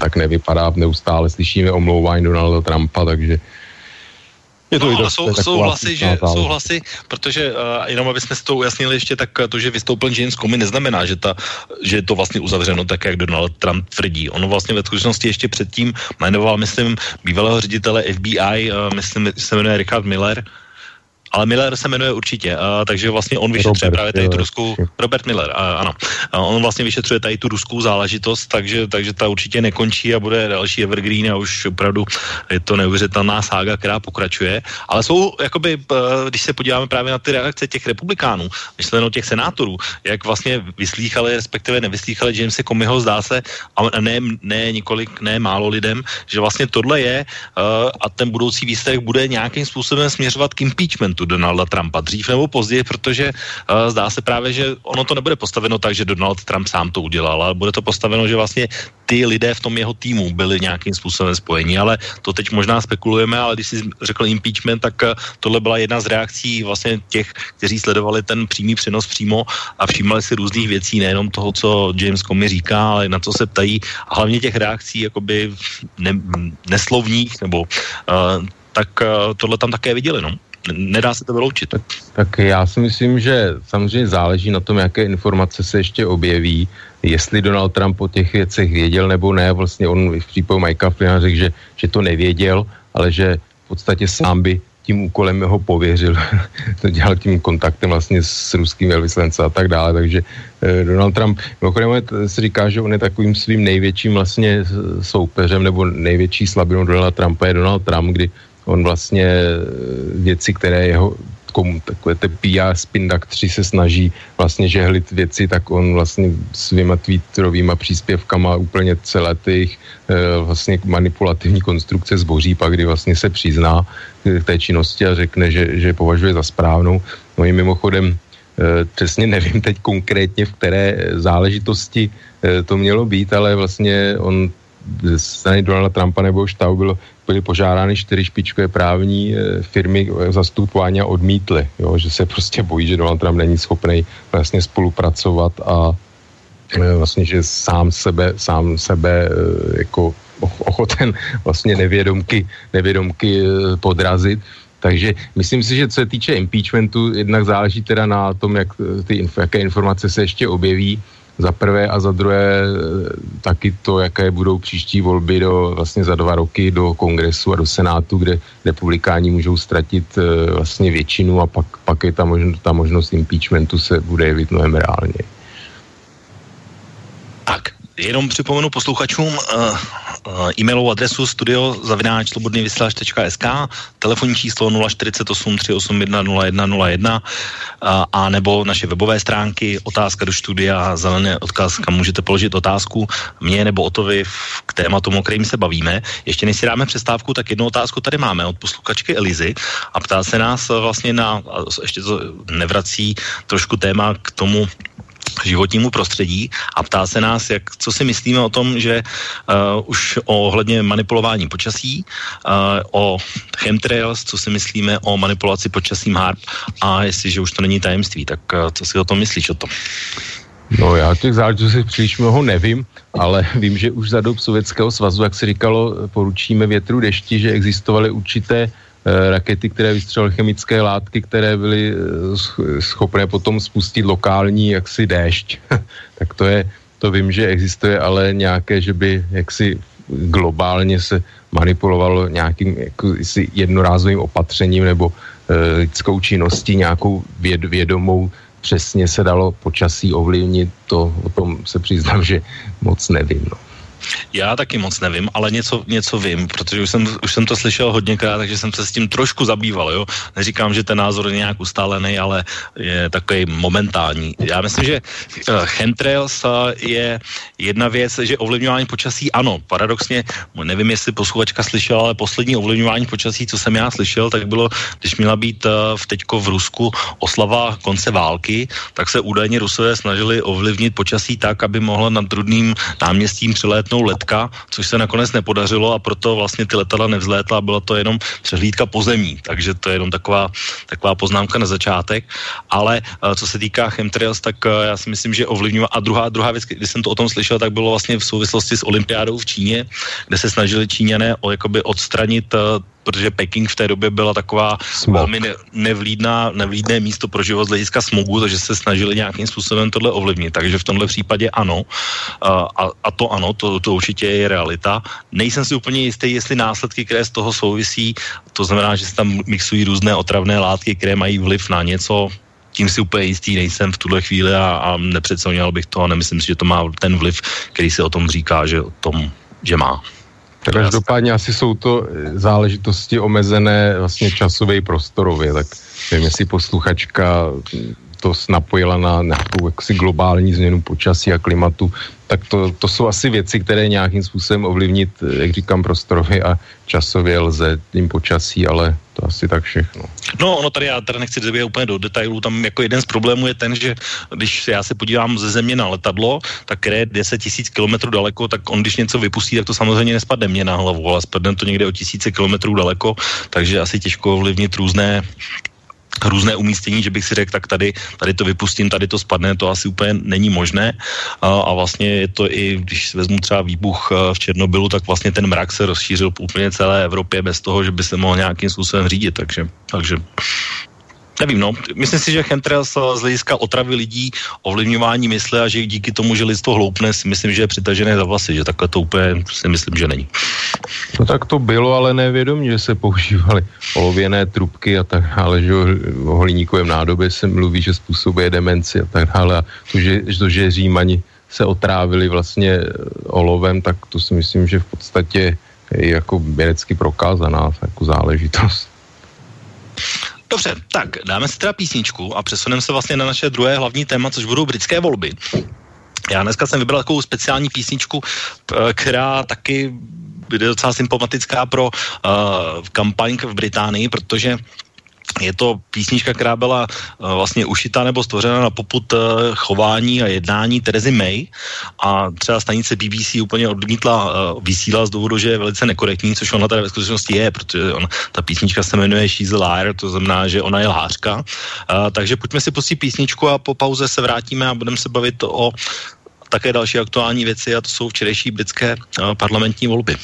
tak nevypadá. Neustále slyšíme omlouvání Donalda Trumpa, takže je to no, ale jsou, jsou hlasy, že, jsou hlasy, protože uh, jenom aby jsme si to ujasnili ještě, tak to, že vystoupil James Comey, neznamená, že, ta, že je to vlastně uzavřeno tak, jak Donald Trump tvrdí. Ono vlastně ve skutečnosti ještě předtím jmenoval, myslím, bývalého ředitele FBI, uh, myslím, se jmenuje Richard Miller, ale Miller se jmenuje určitě, a, takže vlastně on vyšetřuje Robert, právě tady tu ruskou, Robert Miller, a, ano, a on vlastně vyšetřuje tady tu ruskou záležitost, takže, takže ta určitě nekončí a bude další evergreen a už opravdu je to neuvěřitelná sága, která pokračuje, ale jsou, jakoby, když se podíváme právě na ty reakce těch republikánů, myšleno těch senátorů, jak vlastně vyslýchali, respektive nevyslýchali Jamese Comeyho, zdá se, a ne, ne několik, ne málo lidem, že vlastně tohle je a ten budoucí výsledek bude nějakým způsobem směřovat k impeachmentu prezidentu Donalda Trumpa dřív nebo později, protože uh, zdá se právě, že ono to nebude postaveno tak, že Donald Trump sám to udělal, ale bude to postaveno, že vlastně ty lidé v tom jeho týmu byli nějakým způsobem spojení, ale to teď možná spekulujeme, ale když si řekl impeachment, tak uh, tohle byla jedna z reakcí vlastně těch, kteří sledovali ten přímý přenos přímo a všímali si různých věcí, nejenom toho, co James Comey říká, ale na co se ptají. A hlavně těch reakcí jakoby ne, neslovních nebo uh, tak uh, tohle tam také viděli, no nedá se to vyloučit. Tak, tak já si myslím, že samozřejmě záleží na tom, jaké informace se ještě objeví, jestli Donald Trump o těch věcech věděl nebo ne. Vlastně on v případu Mikea Flynna řekl, že, že to nevěděl, ale že v podstatě sám by tím úkolem ho pověřil, to dělal tím kontaktem vlastně s ruským velvyslancem a tak dále, takže eh, Donald Trump, mimochodem se říká, že on je takovým svým největším vlastně soupeřem nebo největší slabinou Donalda Trumpa je Donald Trump, kdy on vlastně eh, věci, které jeho komu, takové ty PR Spindak 3 se snaží vlastně žehlit věci, tak on vlastně svýma twitterovýma příspěvkama úplně celé ty e, vlastně manipulativní konstrukce zboří, pak kdy vlastně se přizná k té činnosti a řekne, že, že považuje za správnou. No i mimochodem, e, přesně nevím teď konkrétně, v které záležitosti e, to mělo být, ale vlastně on ze strany Donalda Trumpa nebo štábu bylo byly požádány čtyři špičkové právní e, firmy zastupování a odmítly, jo, že se prostě bojí, že Donald Trump není schopný vlastně spolupracovat a e, vlastně, že sám sebe, sám sebe e, jako ochoten vlastně nevědomky, nevědomky podrazit. Takže myslím si, že co se týče impeachmentu, jednak záleží teda na tom, jak ty, jaké informace se ještě objeví za prvé a za druhé eh, taky to, jaké budou příští volby do, vlastně za dva roky do kongresu a do senátu, kde republikáni můžou ztratit uh, vlastně většinu a pak, pak je ta, možnost, ta možnost impeachmentu se bude jevit mnohem reálně. Tak, jenom připomenu posluchačům uh, uh, e-mailovou adresu studiozavináčslobodnývysílač.sk telefonní číslo 048 381 0101 uh, a nebo naše webové stránky otázka do studia zelené odkaz, kam můžete položit otázku mě nebo Otovi k tématu, o kterým se bavíme. Ještě než si dáme přestávku, tak jednu otázku tady máme od posluchačky Elizy a ptá se nás vlastně na, ještě to nevrací trošku téma k tomu, životnímu prostředí a ptá se nás, jak, co si myslíme o tom, že uh, už ohledně manipulování počasí, uh, o chemtrails, co si myslíme o manipulaci počasím HARP a jestliže už to není tajemství, tak uh, co si o tom myslíš o tom? No já těch záležitostí příliš mnoho nevím, ale vím, že už za dob Sovětského svazu, jak se říkalo, poručíme větru dešti, že existovaly určité uh, rakety, které vystřelily chemické látky, které byly eh, schopné potom spustit lokální jaksi déšť. tak to je, to vím, že existuje, ale nějaké, že by jaksi globálně se manipulovalo nějakým jako, jednorázovým opatřením nebo e, lidskou činností, nějakou věd, vědomou přesně se dalo počasí ovlivnit, to o tom se přiznám, že moc nevím. No. Já taky moc nevím, ale něco, něco vím, protože už jsem, už jsem to slyšel hodněkrát, takže jsem se s tím trošku zabýval, jo. Neříkám, že ten názor je nějak ustálený, ale je takový momentální. Já myslím, že uh, chemtrails uh, je jedna věc, že ovlivňování počasí, ano, paradoxně, nevím, jestli posluchačka slyšela, ale poslední ovlivňování počasí, co jsem já slyšel, tak bylo, když měla být uh, v teďko v Rusku oslava konce války, tak se údajně Rusové snažili ovlivnit počasí tak, aby mohla nad trudným náměstím přilétnout jednou letka, což se nakonec nepodařilo a proto vlastně ty letadla nevzlétla a byla to jenom přehlídka pozemí, takže to je jenom taková, taková poznámka na začátek, ale eh, co se týká chemtrails, tak eh, já si myslím, že ovlivňuje. A druhá, druhá věc, když jsem to o tom slyšel, tak bylo vlastně v souvislosti s olympiádou v Číně, kde se snažili Číňané o, jakoby odstranit eh, protože Peking v té době byla taková Smog. velmi ne, nevlídná, nevlídné místo pro život z hlediska smogu, takže se snažili nějakým způsobem tohle ovlivnit. Takže v tomhle případě ano. A, a to ano, to, to určitě je realita. Nejsem si úplně jistý, jestli následky, které z toho souvisí, to znamená, že se tam mixují různé otravné látky, které mají vliv na něco, tím si úplně jistý nejsem v tuhle chvíli a, a nepředstavňoval bych to a nemyslím si, že to má ten vliv, který se o tom říká, že o tom, že má. Každopádně asi jsou to eh, záležitosti omezené vlastně časově i prostorově, tak nevím, jestli posluchačka to napojila na nějakou jaksi globální změnu počasí a klimatu, tak to, to jsou asi věci, které nějakým způsobem ovlivnit, jak říkám, prostorově a časově lze tím počasí, ale to asi tak všechno. No, ono tady já tady nechci době úplně do detailů, tam jako jeden z problémů je ten, že když já se podívám ze země na letadlo, tak které je 10 tisíc kilometrů daleko, tak on když něco vypustí, tak to samozřejmě nespadne mě na hlavu, ale spadne to někde o tisíce kilometrů daleko, takže asi těžko ovlivnit různé různé umístění, že bych si řekl, tak tady, tady to vypustím, tady to spadne, to asi úplně není možné. A, a vlastně je to i, když vezmu třeba výbuch v Černobylu, tak vlastně ten mrak se rozšířil po úplně celé Evropě bez toho, že by se mohl nějakým způsobem řídit, takže, takže Nevím, no. Myslím si, že chemtrails z hlediska otravy lidí, ovlivňování mysle a že díky tomu, že lidstvo hloupne, si myslím, že je přitažené za vlasy, že takhle to úplně si myslím, že není. No tak to bylo, ale nevědomí, že se používaly olověné trubky a tak dále, že o hliníkovém nádobě se mluví, že způsobuje demenci a tak dále a to, že, to, že Římani se otrávili vlastně olovem, tak to si myslím, že v podstatě je jako vědecky prokázaná jako záležitost. Dobře, tak dáme si teda písničku a přesuneme se vlastně na naše druhé hlavní téma, což budou britské volby. Já dneska jsem vybral takovou speciální písničku, která taky bude docela symptomatická pro uh, kampaň v Británii, protože je to písnička, která byla uh, vlastně ušita nebo stvořena na poput uh, chování a jednání Terezy May a třeba stanice BBC úplně odmítla uh, vysílat z důvodu, že je velice nekorektní, což ona tady ve skutečnosti je, protože on, ta písnička se jmenuje She's a Liar, to znamená, že ona je lhářka. Takže pojďme si pustit písničku a po pauze se vrátíme a budeme se bavit o také další aktuální věci a to jsou včerejší britské parlamentní volby.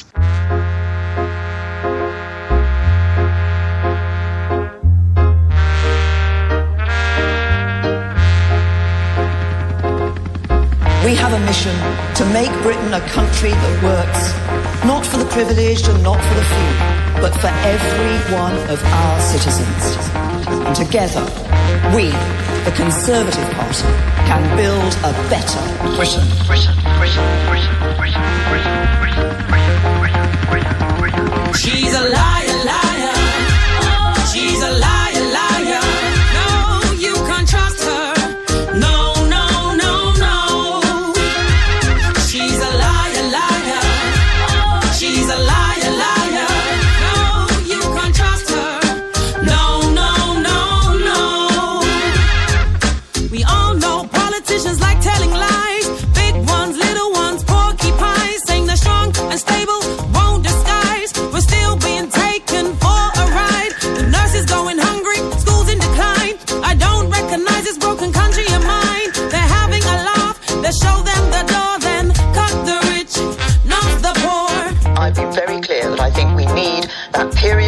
We have a mission to make Britain a country that works, not for the privileged and not for the few, but for every one of our citizens. And together, we, the Conservative Party, can build a better Britain. Britain, Britain, Britain, Britain, Britain, Britain, She's a liar, liar.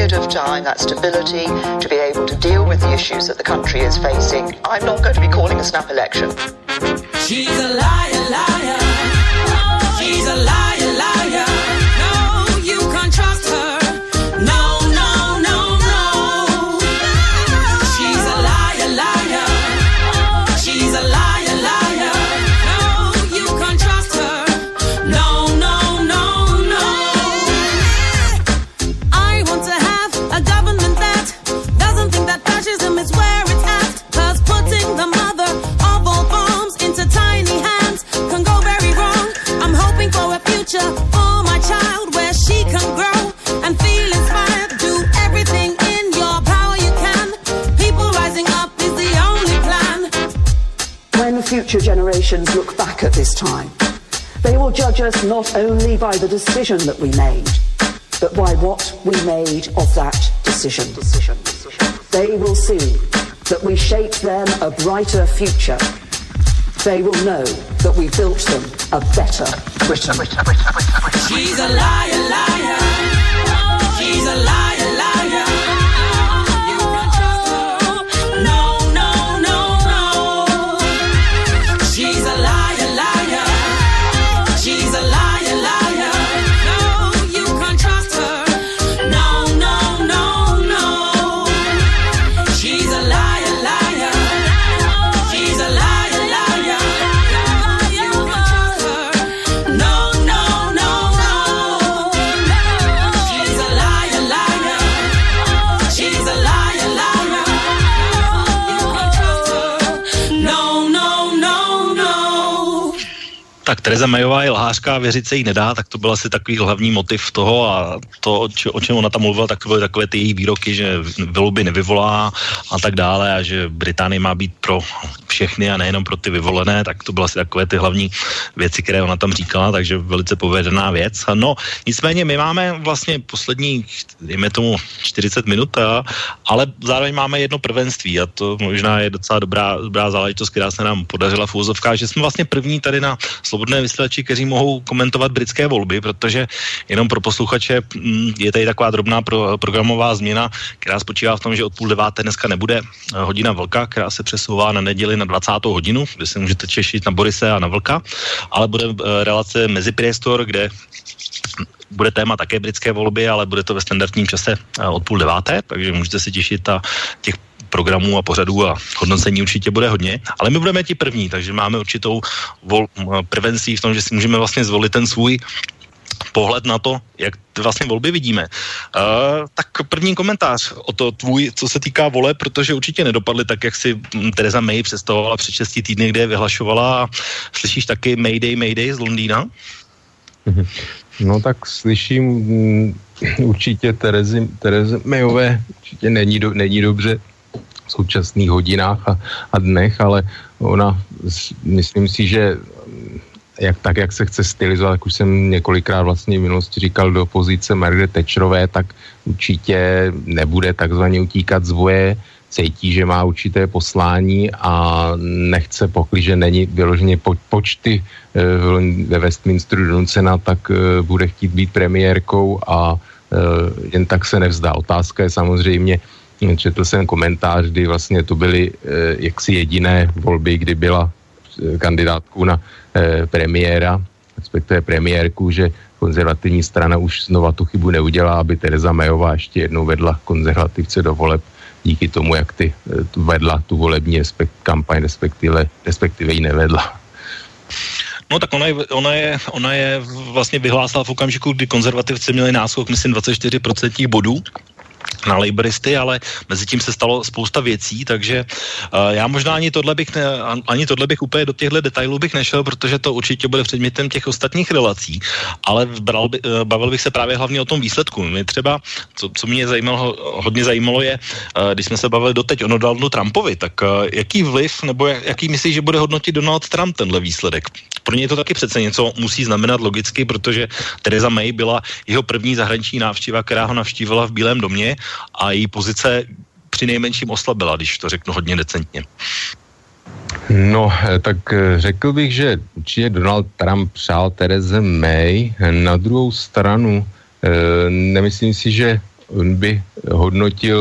Time, that stability, to be able to deal with the issues that the country is facing. I'm not going to be calling a snap election. She's a liar, liar. Future generations look back at this time, they will judge us not only by the decision that we made, but by what we made of that decision. They will see that we shaped them a brighter future. They will know that we built them a better Britain. She's a liar. Tak Tereza Mayová je lhářka, věřit se jí nedá, tak to byl asi takový hlavní motiv toho a to, o, čem ona tam mluvila, tak to byly takové ty její výroky, že volby nevyvolá a tak dále a že Británie má být pro všechny a nejenom pro ty vyvolené, tak to byly asi takové ty hlavní věci, které ona tam říkala, takže velice povedená věc. No, nicméně my máme vlastně poslední, dejme tomu 40 minut, a, ale zároveň máme jedno prvenství a to možná je docela dobrá, dobrá záležitost, která se nám podařila v úzovkách, že jsme vlastně první tady na slobodné vysílači, kteří mohou komentovat britské volby, protože jenom pro posluchače mm, je tady taková drobná pro, programová změna, která spočívá v tom, že od půl deváté dneska nebude eh, hodina vlka, která se přesouvá na neděli na 20. hodinu, kde se můžete češit na Borise a na vlka, ale bude eh, relace Mezipriestor, kde bude téma také britské volby, ale bude to ve standardním čase od půl deváté, takže můžete se těšit a těch programů a pořadů a hodnocení určitě bude hodně, ale my budeme ti první, takže máme určitou vol, prevencí v tom, že si můžeme vlastně zvolit ten svůj pohled na to, jak vlastně volby vidíme. Uh, tak první komentář o to tvůj, co se týká vole, protože určitě nedopadly tak, jak si Teresa May představovala před 6 týdny, kde je vyhlašovala slyšíš taky Mayday, Mayday z Londýna? No tak slyším mm, určitě Terezy, Terezy Mayové, určitě není, do, není dobře v současných hodinách a, a dnech, ale ona, myslím si, že jak, tak, jak se chce stylizovat, jak už jsem několikrát vlastně v minulosti říkal do pozice Margaret Thatcherové, tak určitě nebude takzvaně utíkat z boje, cítí, že má určité poslání a nechce, že není vyloženě po, počty e, ve Westminsteru donucena, tak e, bude chtít být premiérkou a e, jen tak se nevzdá. Otázka je samozřejmě, četl jsem komentář, kdy vlastně to byly jaksi jediné volby, kdy byla kandidátku na Eh, premiéra, respektive premiérku, že konzervativní strana už znova tu chybu neudělá, aby Tereza Mayová ještě jednou vedla konzervativce do voleb díky tomu, jak ty eh, vedla tu volební respekt, kampaň, respektive, respektive ji nevedla. No tak ona je, ona je, ona je vlastně vyhlásila v okamžiku, kdy konzervativci měli náskok, myslím, 24% bodů na laboristy, ale mezi tím se stalo spousta věcí, takže uh, já možná ani tohle bych, ne, ani tohle bych úplně do těchto detailů bych nešel, protože to určitě bude předmětem těch ostatních relací, ale bral by, uh, bavil bych se právě hlavně o tom výsledku. Mě třeba, co, co mě zajímalo, hodně zajímalo je, uh, když jsme se bavili doteď o Donaldu Trumpovi, tak uh, jaký vliv, nebo jak, jaký myslíš, že bude hodnotit Donald Trump tenhle výsledek? Pro ně to taky přece něco musí znamenat logicky, protože Theresa May byla jeho první zahraniční návštěva, která ho navštívila v Bílém domě a její pozice při nejmenším oslabila, když to řeknu hodně decentně. No, eh, tak eh, řekl bych, že určitě Donald Trump přál Tereze May. Na druhou stranu eh, nemyslím si, že by hodnotil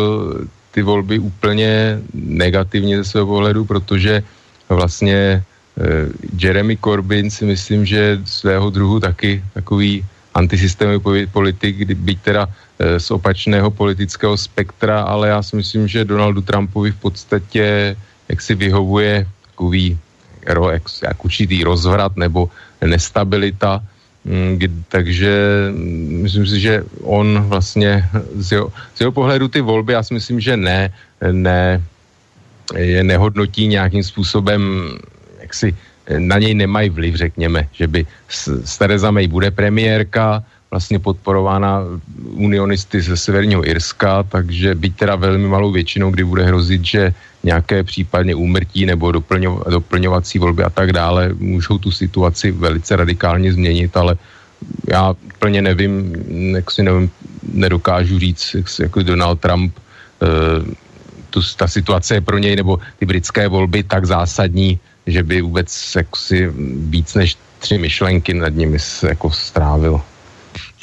ty volby úplně negativně ze svého pohledu, protože vlastně Jeremy Corbyn si myslím, že svého druhu taky takový antisystémový politik, byť teda Eh, z opačného politického spektra, ale já si myslím, že Donaldu Trumpovi v podstatě jak si vyhovuje takový jak, určitý rozvrat nebo nestabilita, mm, takže mm, myslím si, že on vlastně z jeho, z jeho pohledu ty volby, já si myslím, že ne, ne je nehodnotí nějakým způsobem, jak si na něj nemají vliv, řekněme, že by s Tereza May bude premiérka, vlastně podporována unionisty ze Severního Irska, takže byť teda velmi malou většinou, kdy bude hrozit, že nějaké případně úmrtí nebo doplňo, doplňovací volby a tak dále můžou tu situaci velice radikálně změnit, ale já úplně nevím, jak si nevím, nedokážu říct, jak si, jako Donald Trump, e, tu, ta situace je pro něj, nebo ty britské volby tak zásadní, že by vůbec si víc než tři myšlenky nad nimi jako strávil.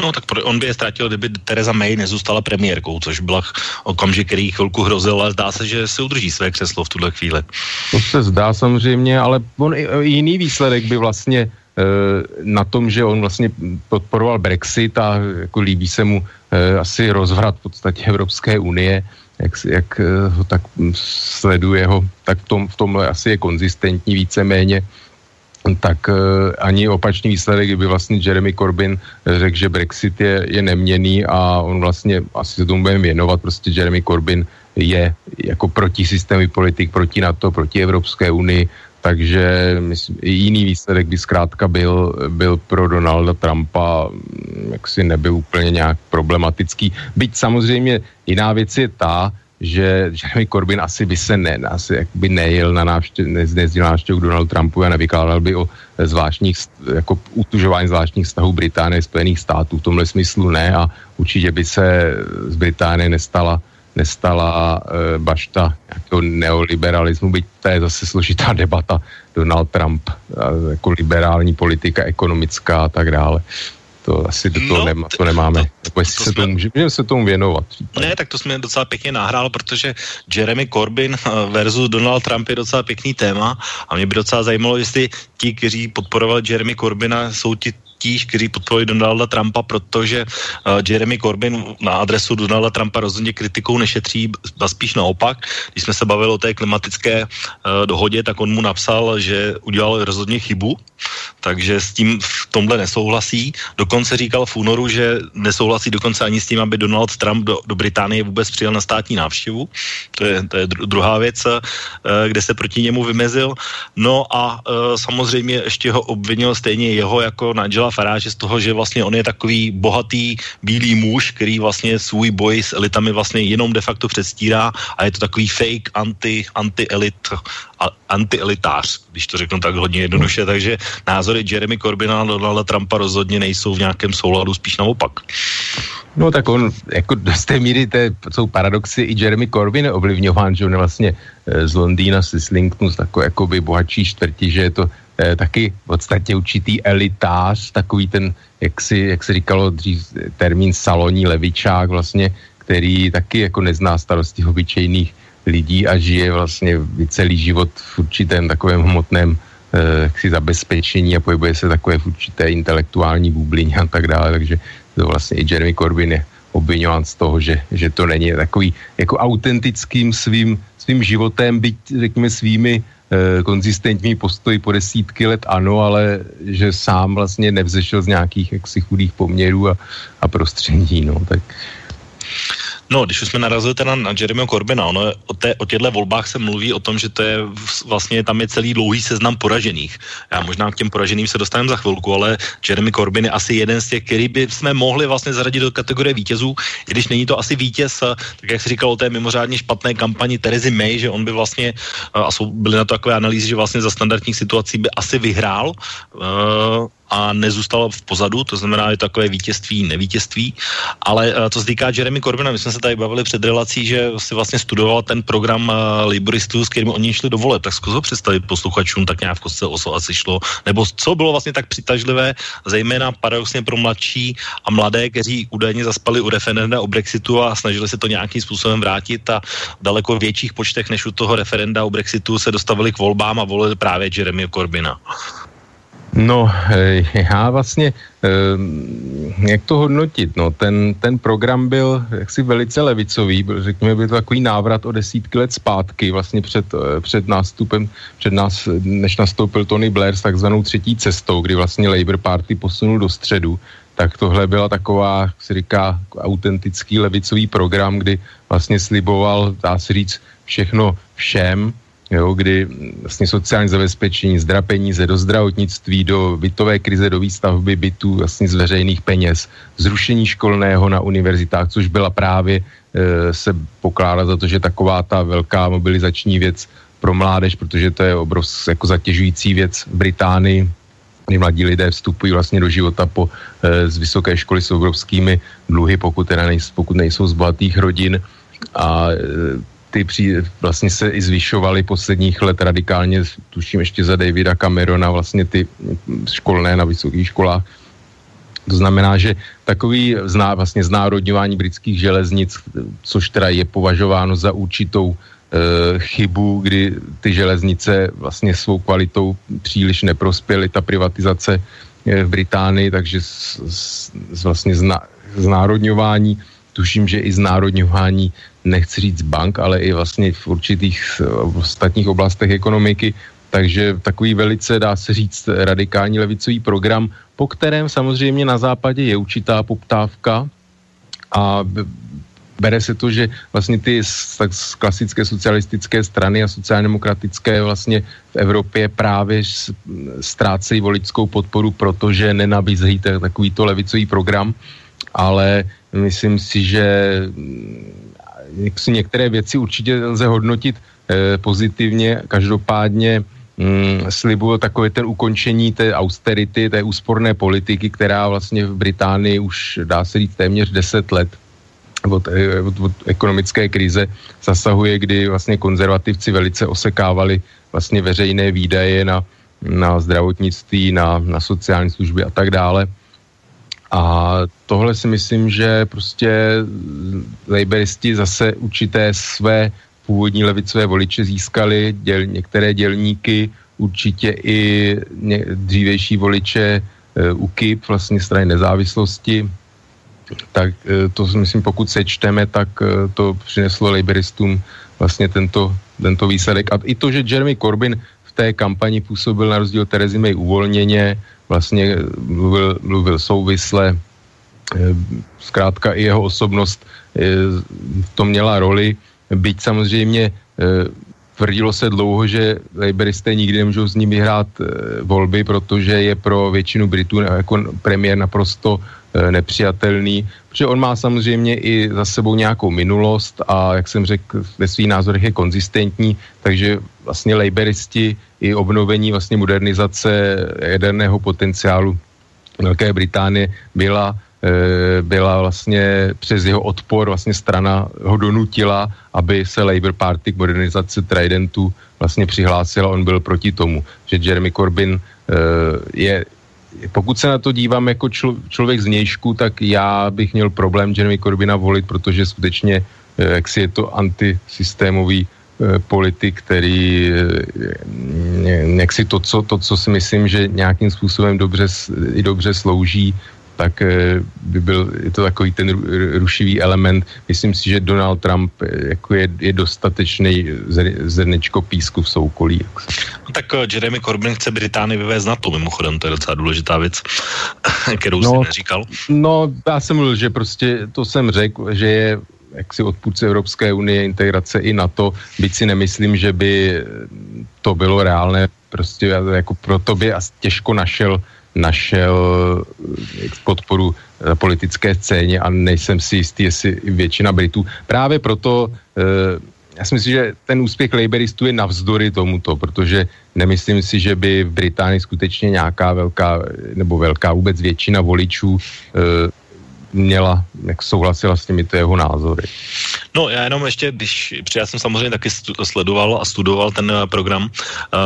No tak on by je ztratil, kdyby Teresa May nezůstala premiérkou, což byla okamžik, který chvilku hrozil, ale zdá se, že se udrží své křeslo v tuhle chvíli. To se zdá samozřejmě, ale on, jiný výsledek by vlastně e, na tom, že on vlastně podporoval Brexit a jako líbí se mu e, asi rozvrat v podstatě Evropské unie, jak, jak e, ho tak sleduje ho, tak v, tom, v tomhle asi je konzistentní víceméně. Tak uh, ani opačný výsledek, kdyby vlastně Jeremy Corbyn řekl, že Brexit je, je neměný a on vlastně, asi se tomu budeme věnovat, prostě Jeremy Corbyn je jako protisystémový politik proti NATO, proti Evropské unii, takže myslím, jiný výsledek by zkrátka byl, byl pro Donalda Trumpa mm, jaksi nebyl úplně nějak problematický. Byť samozřejmě jiná věc je ta, že Jeremy Corbyn asi by se ne, asi by nejel na návštěv, ne, nejezdil návštěvu k Donaldu Trumpu a nevykládal by o zvláštních, jako utužování zvláštních vztahů Británie Spojených států. V tomhle smyslu ne a určitě by se z Británie nestala nestala e, bašta nějakého neoliberalismu, byť to je zase složitá debata Donald Trump, jako liberální politika, ekonomická a tak dále to asi do toho no, nemá, to nemáme. To, jako to, to se jsme, tomu, můžeme se tomu věnovat. Případně. Ne, tak to jsme docela pěkně nahrál, protože Jeremy Corbyn eh, versus Donald Trump je docela pěkný téma a mě by docela zajímalo, jestli ti, kteří podporovali Jeremy Corbyna, jsou ti potíž, kteří podporují Donalda Trumpa, protože uh, Jeremy Corbyn na adresu Donalda Trumpa rozhodně kritikou nešetří, a spíš naopak. Když jsme se bavili o té klimatické uh, dohodě, tak on mu napsal, že udělal rozhodně chybu, takže s tím v tomhle nesouhlasí. Dokonce říkal v únoru, že nesouhlasí dokonce ani s tím, aby Donald Trump do, do Británie vůbec přijel na státní návštěvu. To je, to je druhá věc, uh, kde se proti němu vymezil. No a samozřejmě ještě ho obvinil stejně jeho jako Nigela Farage z toho, že vlastně on je takový bohatý bílý muž, který vlastně svůj boj s elitami vlastně jenom de facto předstírá a je to takový fake anti, anti-elit, anti-elitář, když to řeknu tak hodně jednoduše, takže názory Jeremy Corbyna a Donalda Trumpa rozhodně nejsou v nějakém souladu, spíš naopak. No tak on, jako do té míry, to jsou paradoxy, i Jeremy Corbyn je ovlivňován, že on je vlastně eh, z Londýna, z Islingtonu, z takové jakoby bohatší čtvrti, že je to eh, taky v podstatě určitý elitář, takový ten, jak si, jak se říkalo dřív, termín saloní levičák vlastně, který taky jako nezná starosti obyčejných lidí a žije vlastně celý život v určitém takovém hmotném eh, jaksi zabezpečení a pohybuje se takové v určité intelektuální bublině a tak dále, takže to vlastně i Jeremy Corbyn je obvinován z toho, že, že to není takový jako autentickým svým, svým životem, byť řekněme svými konzistentní postoji po desítky let ano, ale že sám vlastně nevzešel z nějakých jaksi chudých poměrů a, a prostředí, no, tak No, když už jsme narazili teda na Jeremyho Corbyna, ono o, té, o těchto volbách se mluví o tom, že to je vlastně, tam je celý dlouhý seznam poražených. Já možná k těm poraženým se dostaneme za chvilku, ale Jeremy Corbyn je asi jeden z těch, který by jsme mohli vlastně zaradit do kategorie vítězů, i když není to asi vítěz, tak jak se říkal o té mimořádně špatné kampani Terezy May, že on by vlastně, a jsou, byly na to takové analýzy, že vlastně za standardních situací by asi vyhrál, uh, a nezůstal v pozadu, to znamená, je takové vítězství, nevítězství. Ale uh, co se týká Jeremy Corbyna, my jsme se tady bavili před relací, že si vlastně studoval ten program uh, Libristů, s kterým oni šli do vole, tak zkus ho představit posluchačům, tak nějak v kostce o co asi šlo, nebo co bylo vlastně tak přitažlivé, zejména paradoxně pro mladší a mladé, kteří údajně zaspali u referenda o Brexitu a snažili se to nějakým způsobem vrátit a v daleko větších počtech než u toho referenda o Brexitu se dostavili k volbám a volili právě Jeremy Corbyna. No, já vlastně, eh, jak to hodnotit, no, ten, ten program byl jaksi velice levicový, byl, řekněme, byl to takový návrat o desítky let zpátky, vlastně před, eh, před nástupem, před nás, než nastoupil Tony Blair s takzvanou třetí cestou, kdy vlastně Labour Party posunul do středu, tak tohle byla taková, jak se říká, autentický levicový program, kdy vlastně sliboval, dá se říct, všechno všem, jo, kdy vlastně sociální zabezpečení, zdra peníze do zdravotnictví, do bytové krize, do výstavby bytů vlastně z veřejných peněz, zrušení školného na univerzitách, což byla právě e, se pokládá za to, že taková ta velká mobilizační věc pro mládež, protože to je obrovská jako zatěžující věc v Británii, kdy mladí lidé vstupují vlastně do života po, e, z vysoké školy s obrovskými dluhy, pokud, teda nejsou, pokud nejsou z bohatých rodin. A e, ty pří, vlastně se i zvyšovaly posledních let radikálně, tuším ještě za Davida Camerona, vlastně ty školné na vysokých školách. To znamená, že takový zná, vlastně znárodňování britských železnic, což teda je považováno za určitou e, chybu, kdy ty železnice vlastně svou kvalitou příliš neprospěly, ta privatizace e, v Británii, takže z, z, vlastně zna, znárodňování, tuším, že i znárodňování nechci říct bank, ale i vlastně v určitých v ostatních oblastech ekonomiky. Takže takový velice, dá se říct, radikální levicový program, po kterém samozřejmě na západě je určitá poptávka a bere se to, že vlastně ty tak klasické socialistické strany a sociálně demokratické vlastně v Evropě právě ztrácejí voličskou podporu, protože nenabízejí takovýto levicový program, ale myslím si, že jak si některé věci určitě lze hodnotit eh, pozitivně, každopádně mm, slibuje takové ten ukončení té austerity, té úsporné politiky, která vlastně v Británii už dá se říct téměř 10 let od, eh, od, od ekonomické krize zasahuje, kdy vlastně konzervativci velice osekávali vlastně veřejné výdaje na, na zdravotnictví, na, na sociální služby a tak dále. A tohle si myslím, že prostě laboristi zase určité své původní levicové voliče získali, děl, některé dělníky, určitě i ně, dřívejší voliče UKIP, vlastně strany nezávislosti, tak to myslím, pokud sečteme, tak to přineslo laboristům vlastně tento, tento výsledek. A i to, že Jeremy Corbyn v té kampani působil na rozdíl Terezy May uvolněně, vlastně mluvil, mluvil souvisle, zkrátka i jeho osobnost to měla roli, byť samozřejmě Tvrdilo se dlouho, že laboristé nikdy nemůžou s ním vyhrát volby, protože je pro většinu Britů jako premiér naprosto nepřijatelný, protože on má samozřejmě i za sebou nějakou minulost a jak jsem řekl, ve svých názorech je konzistentní, takže vlastně laboristi i obnovení vlastně modernizace jaderného potenciálu Velké Británie byla Eh, byla vlastně přes jeho odpor vlastně strana ho donutila, aby se Labour Party k modernizaci Tridentu vlastně přihlásila, on byl proti tomu, že Jeremy Corbyn eh, je pokud se na to dívám jako člo, člověk z nějšku, tak já bych měl problém Jeremy Corbyna volit, protože skutečně eh, jak si je to antisystémový politik, který jak si to co, to, co si myslím, že nějakým způsobem dobře, i dobře slouží tak eh, by byl, je to takový ten rušivý element. Myslím si, že Donald Trump eh, jako je, je dostatečný zrnečko písku v soukolí. No, tak eh, Jeremy Corbyn chce Británii vyvést na to, mimochodem, to je docela důležitá věc, kterou no, si neříkal. No, já jsem mluvil, že prostě to jsem řekl, že je jaksi odpůrce Evropské unie, integrace i na to, byť si nemyslím, že by to bylo reálné, prostě jako proto by těžko našel našel eh, podporu na politické scéně a nejsem si jistý, jestli většina Britů. Právě proto eh, já si myslím, že ten úspěch Labouristů je navzdory tomuto, protože nemyslím si, že by v Británii skutečně nějaká velká, nebo velká vůbec většina voličů eh, měla, jak souhlasila s těmito jeho názory. No já jenom ještě, když, já jsem samozřejmě taky sledoval a studoval ten eh, program uh,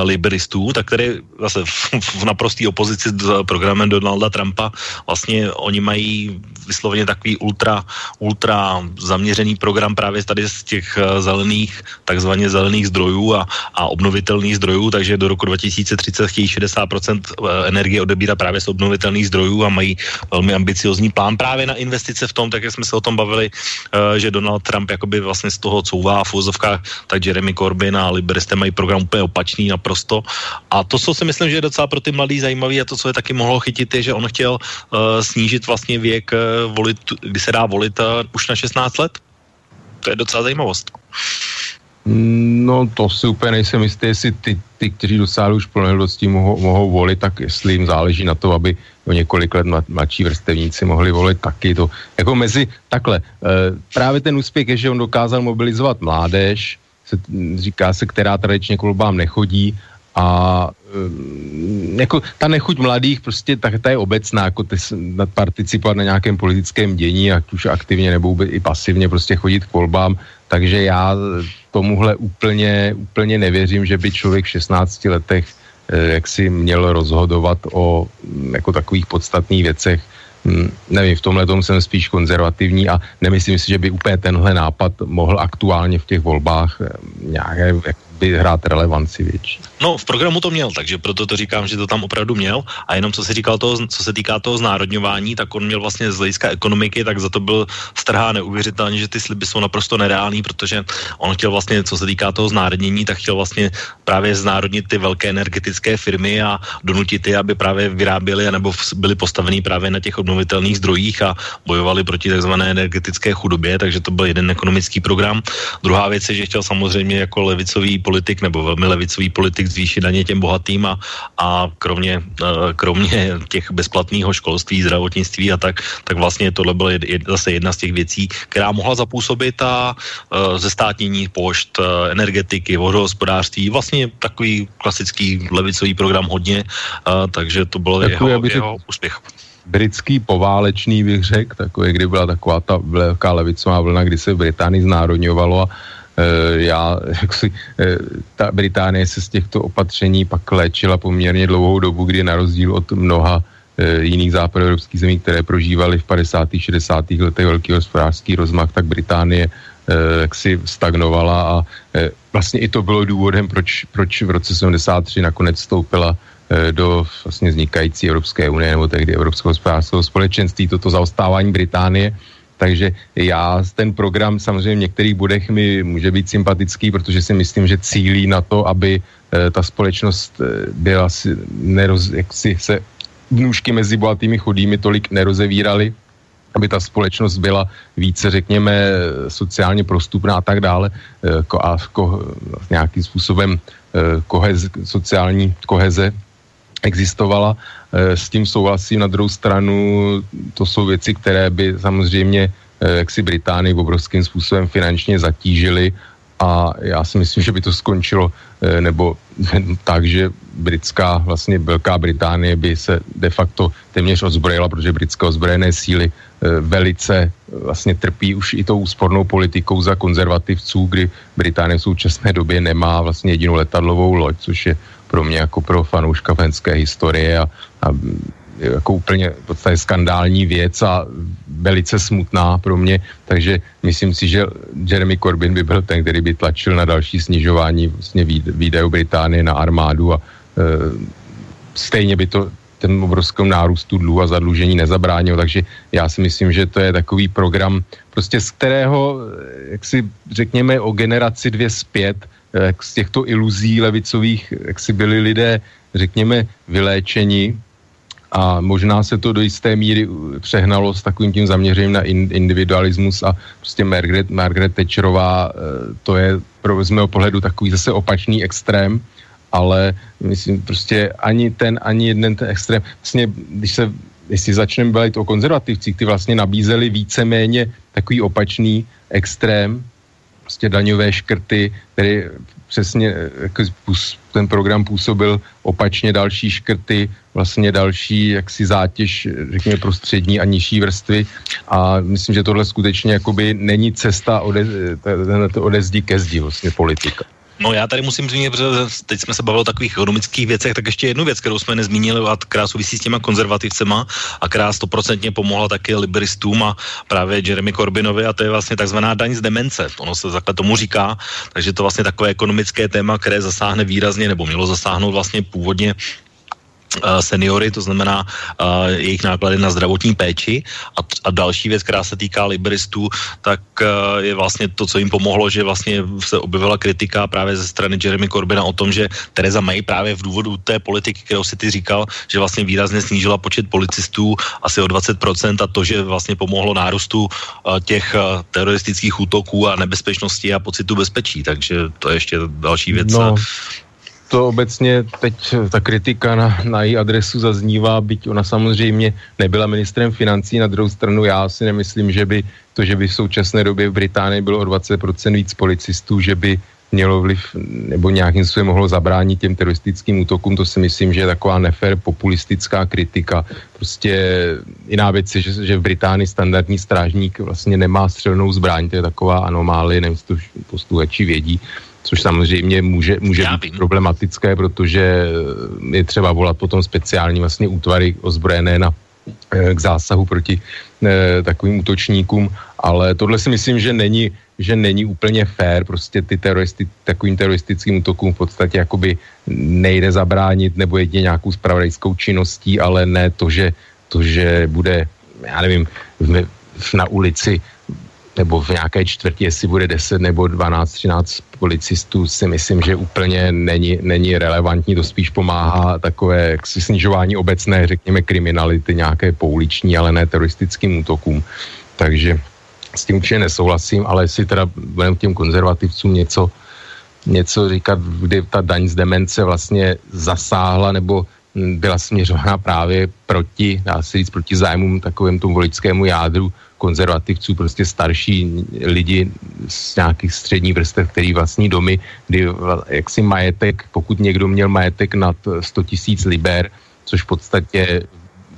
liberistů, tak který zase v, v naprostý opozici s programem Donalda Trumpa, vlastně oni mají vysloveně takový ultra, ultra zaměřený program právě tady z těch uh, zelených, takzvaně zelených zdrojů a, a obnovitelných zdrojů, takže do roku 2030 chtějí 60% energie odebírat právě z obnovitelných zdrojů a mají velmi ambiciozní plán právě na investice v tom, tak jak jsme se o tom bavili, uh, že Donald Trump jakoby vlastně z toho couvá v úzovkách, tak Jeremy Corbyn a liberisté mají program úplně opačný naprosto. A to, co si myslím, že je docela pro ty mladý zajímavý a to, co je taky mohlo chytit, je, že on chtěl uh, snížit vlastně věk, uh, volit, kdy se dá volit už na 16 let. To je docela zajímavost. No to si úplně nejsem jistý, jestli ty, ty kteří dosáhli už plnohodnosti, mohou, mohou volit, tak jestli jim záleží na to, aby o několik let mladší vrstevníci mohli volit taky. To, jako mezi, takhle, e, právě ten úspěch je, že on dokázal mobilizovat mládež, se, říká se, která tradičně k volbám nechodí a e, jako ta nechuť mladých prostě tak ta je obecná, jako ty, participovat na nějakém politickém dění, ať už aktivně nebo i pasivně prostě chodit k volbám, takže já tomuhle úplně, úplně nevěřím, že by člověk v 16 letech eh, jak si měl rozhodovat o mm, jako takových podstatných věcech. Mm, nevím, v tomhle tom jsem spíš konzervativní a nemyslím si, že by úplně tenhle nápad mohl aktuálně v těch volbách eh, nějaké by hrát relevanci větší. No, v programu to měl, takže proto to říkám, že to tam opravdu měl. A jenom co se, říkal toho, co se týká toho znárodňování, tak on měl vlastně z hlediska ekonomiky, tak za to byl strhá neuvěřitelně, že ty sliby jsou naprosto nereální, protože on chtěl vlastně, co se týká toho znárodnění, tak chtěl vlastně právě znárodnit ty velké energetické firmy a donutit je, aby právě vyráběly nebo byly postaveny právě na těch obnovitelných zdrojích a bojovali proti takzvané energetické chudobě, takže to byl jeden ekonomický program. Druhá věc je, že chtěl samozřejmě jako levicový politik nebo velmi levicový politik zvýšit daně těm bohatým a, a kromě, eh, kromě těch bezplatného školství, zdravotnictví a tak, tak vlastně tohle byla jed, zase jedna z těch věcí, která mohla zapůsobit a uh, zestátnění pošt, uh, energetiky, vodohospodářství, vlastně takový klasický levicový program hodně, uh, takže to bylo takový, jeho, jeho úspěch. Britský poválečný, bych řekl, takový, kdy byla taková ta velká levicová vlna, kdy se v Británii znárodňovalo a já, jak si, eh, ta Británie se z těchto opatření pak léčila poměrně dlouhou dobu, kdy na rozdíl od mnoha eh, jiných západoevropských zemí, které prožívaly v 50. 60. letech velký hospodářský rozmach, tak Británie jak si stagnovala a vlastně i to bylo důvodem, proč, proč v roce 73 nakonec vstoupila eh, do vlastně vznikající Evropské unie nebo tehdy Evropského hospodářského společenství, toto zaostávání Británie. Takže já ten program samozřejmě v některých bodech mi může být sympatický, protože si myslím, že cílí na to, aby eh, ta společnost eh, byla si, neroz, jak si se nůžky mezi bohatými chudými tolik nerozevíraly, aby ta společnost byla více, řekněme, sociálně prostupná a tak dále eh, ko, a ko, nějakým způsobem eh, kohez, sociální koheze existovala. Eh, s tím souhlasím. Na druhou stranu to jsou věci, které by samozřejmě jak si Británii obrovským způsobem finančně zatížily a já si myslím, že by to skončilo eh, nebo tak, že britská, vlastně Velká Británie by se de facto téměř ozbrojila, protože britské ozbrojené síly eh, velice eh, vlastně trpí už i tou úspornou politikou za konzervativců, kdy Británie v současné době nemá vlastně jedinou letadlovou loď, což je pro mě jako pro fanouška venské historie a, a jako úplně podstatě skandální věc a velice smutná pro mě, takže myslím si, že Jeremy Corbyn by byl ten, který by tlačil na další snižování vlastně výdajů Británie na armádu a e, stejně by to ten obrovském nárůstu dluhu a zadlužení nezabránil, takže já si myslím, že to je takový program, prostě z kterého, jak si řekněme o generaci dvě zpět, jak z těchto iluzí levicových, jak si byli lidé, řekněme, vyléčeni, a možná se to do jisté míry přehnalo s takovým tím zaměřením na individualismus a prostě Margaret, Margaret Thatcherová, eh, to je pro z mého pohledu takový zase opačný extrém, ale myslím prostě ani ten, ani jeden ten extrém, vlastně když se jestli začneme bavit o konzervativcích, ty vlastně nabízeli víceméně takový opačný extrém, prostě daňové škrty, které přesně jako ten program působil opačně další škrty, vlastně další jaksi zátěž, řekněme prostřední a nižší vrstvy a myslím, že tohle skutečně jakoby není cesta ode, ode zdi ke zdi vlastně politika. No já tady musím zmínit, protože teď jsme se bavili o takových ekonomických věcech, tak ještě jednu věc, kterou jsme nezmínili a která souvisí s těma konzervativcema a která stoprocentně pomohla taky liberistům a právě Jeremy Corbynovi a to je vlastně takzvaná daň z demence. Ono se takhle tomu říká, takže to vlastně takové ekonomické téma, které zasáhne výrazně nebo mělo zasáhnout vlastně původně seniory, to znamená uh, jejich náklady na zdravotní péči. A, a další věc, která se týká liberistů, tak uh, je vlastně to, co jim pomohlo, že vlastně se objevila kritika právě ze strany Jeremy Corbyna o tom, že Tereza May právě v důvodu té politiky, kterou si ty říkal, že vlastně výrazně snížila počet policistů asi o 20% a to, že vlastně pomohlo nárůstu uh, těch uh, teroristických útoků a nebezpečnosti a pocitu bezpečí. Takže to je ještě další věc. No to obecně teď ta kritika na, na její adresu zaznívá, byť ona samozřejmě nebyla ministrem financí, na druhou stranu já si nemyslím, že by to, že by v současné době v Británii bylo o 20% víc policistů, že by mělo vliv nebo nějakým způsobem mohlo zabránit těm teroristickým útokům, to si myslím, že je taková nefér populistická kritika. Prostě jiná věc je, že, že v Británii standardní strážník vlastně nemá střelnou zbraň, to je taková anomálie, nevím, to posluchači vědí, což samozřejmě může, může být problematické, protože je třeba volat potom speciální vlastně útvary ozbrojené na eh, k zásahu proti eh, takovým útočníkům, ale tohle si myslím, že není, že není úplně fair, prostě ty teroristi, takovým teroristickým útokům v podstatě jakoby nejde zabránit nebo jedině nějakou spravodajskou činností, ale ne to, že, to, že bude, já nevím, na ulici nebo v nějaké čtvrti, jestli bude 10 nebo 12, 13 policistů, si myslím, že úplně není, není relevantní, to spíš pomáhá takové si snižování obecné, řekněme, kriminality, nějaké pouliční, ale ne teroristickým útokům. Takže s tím určitě nesouhlasím, ale jestli teda budeme těm konzervativcům něco, něco říkat, kdy ta daň z demence vlastně zasáhla nebo byla směřována právě proti, dá se říct, proti zájmům takovém tomu voličskému jádru konzervativců, prostě starší lidi z nějakých středních vrstev, který vlastní domy, kdy jaksi majetek, pokud někdo měl majetek nad 100 tisíc liber, což v podstatě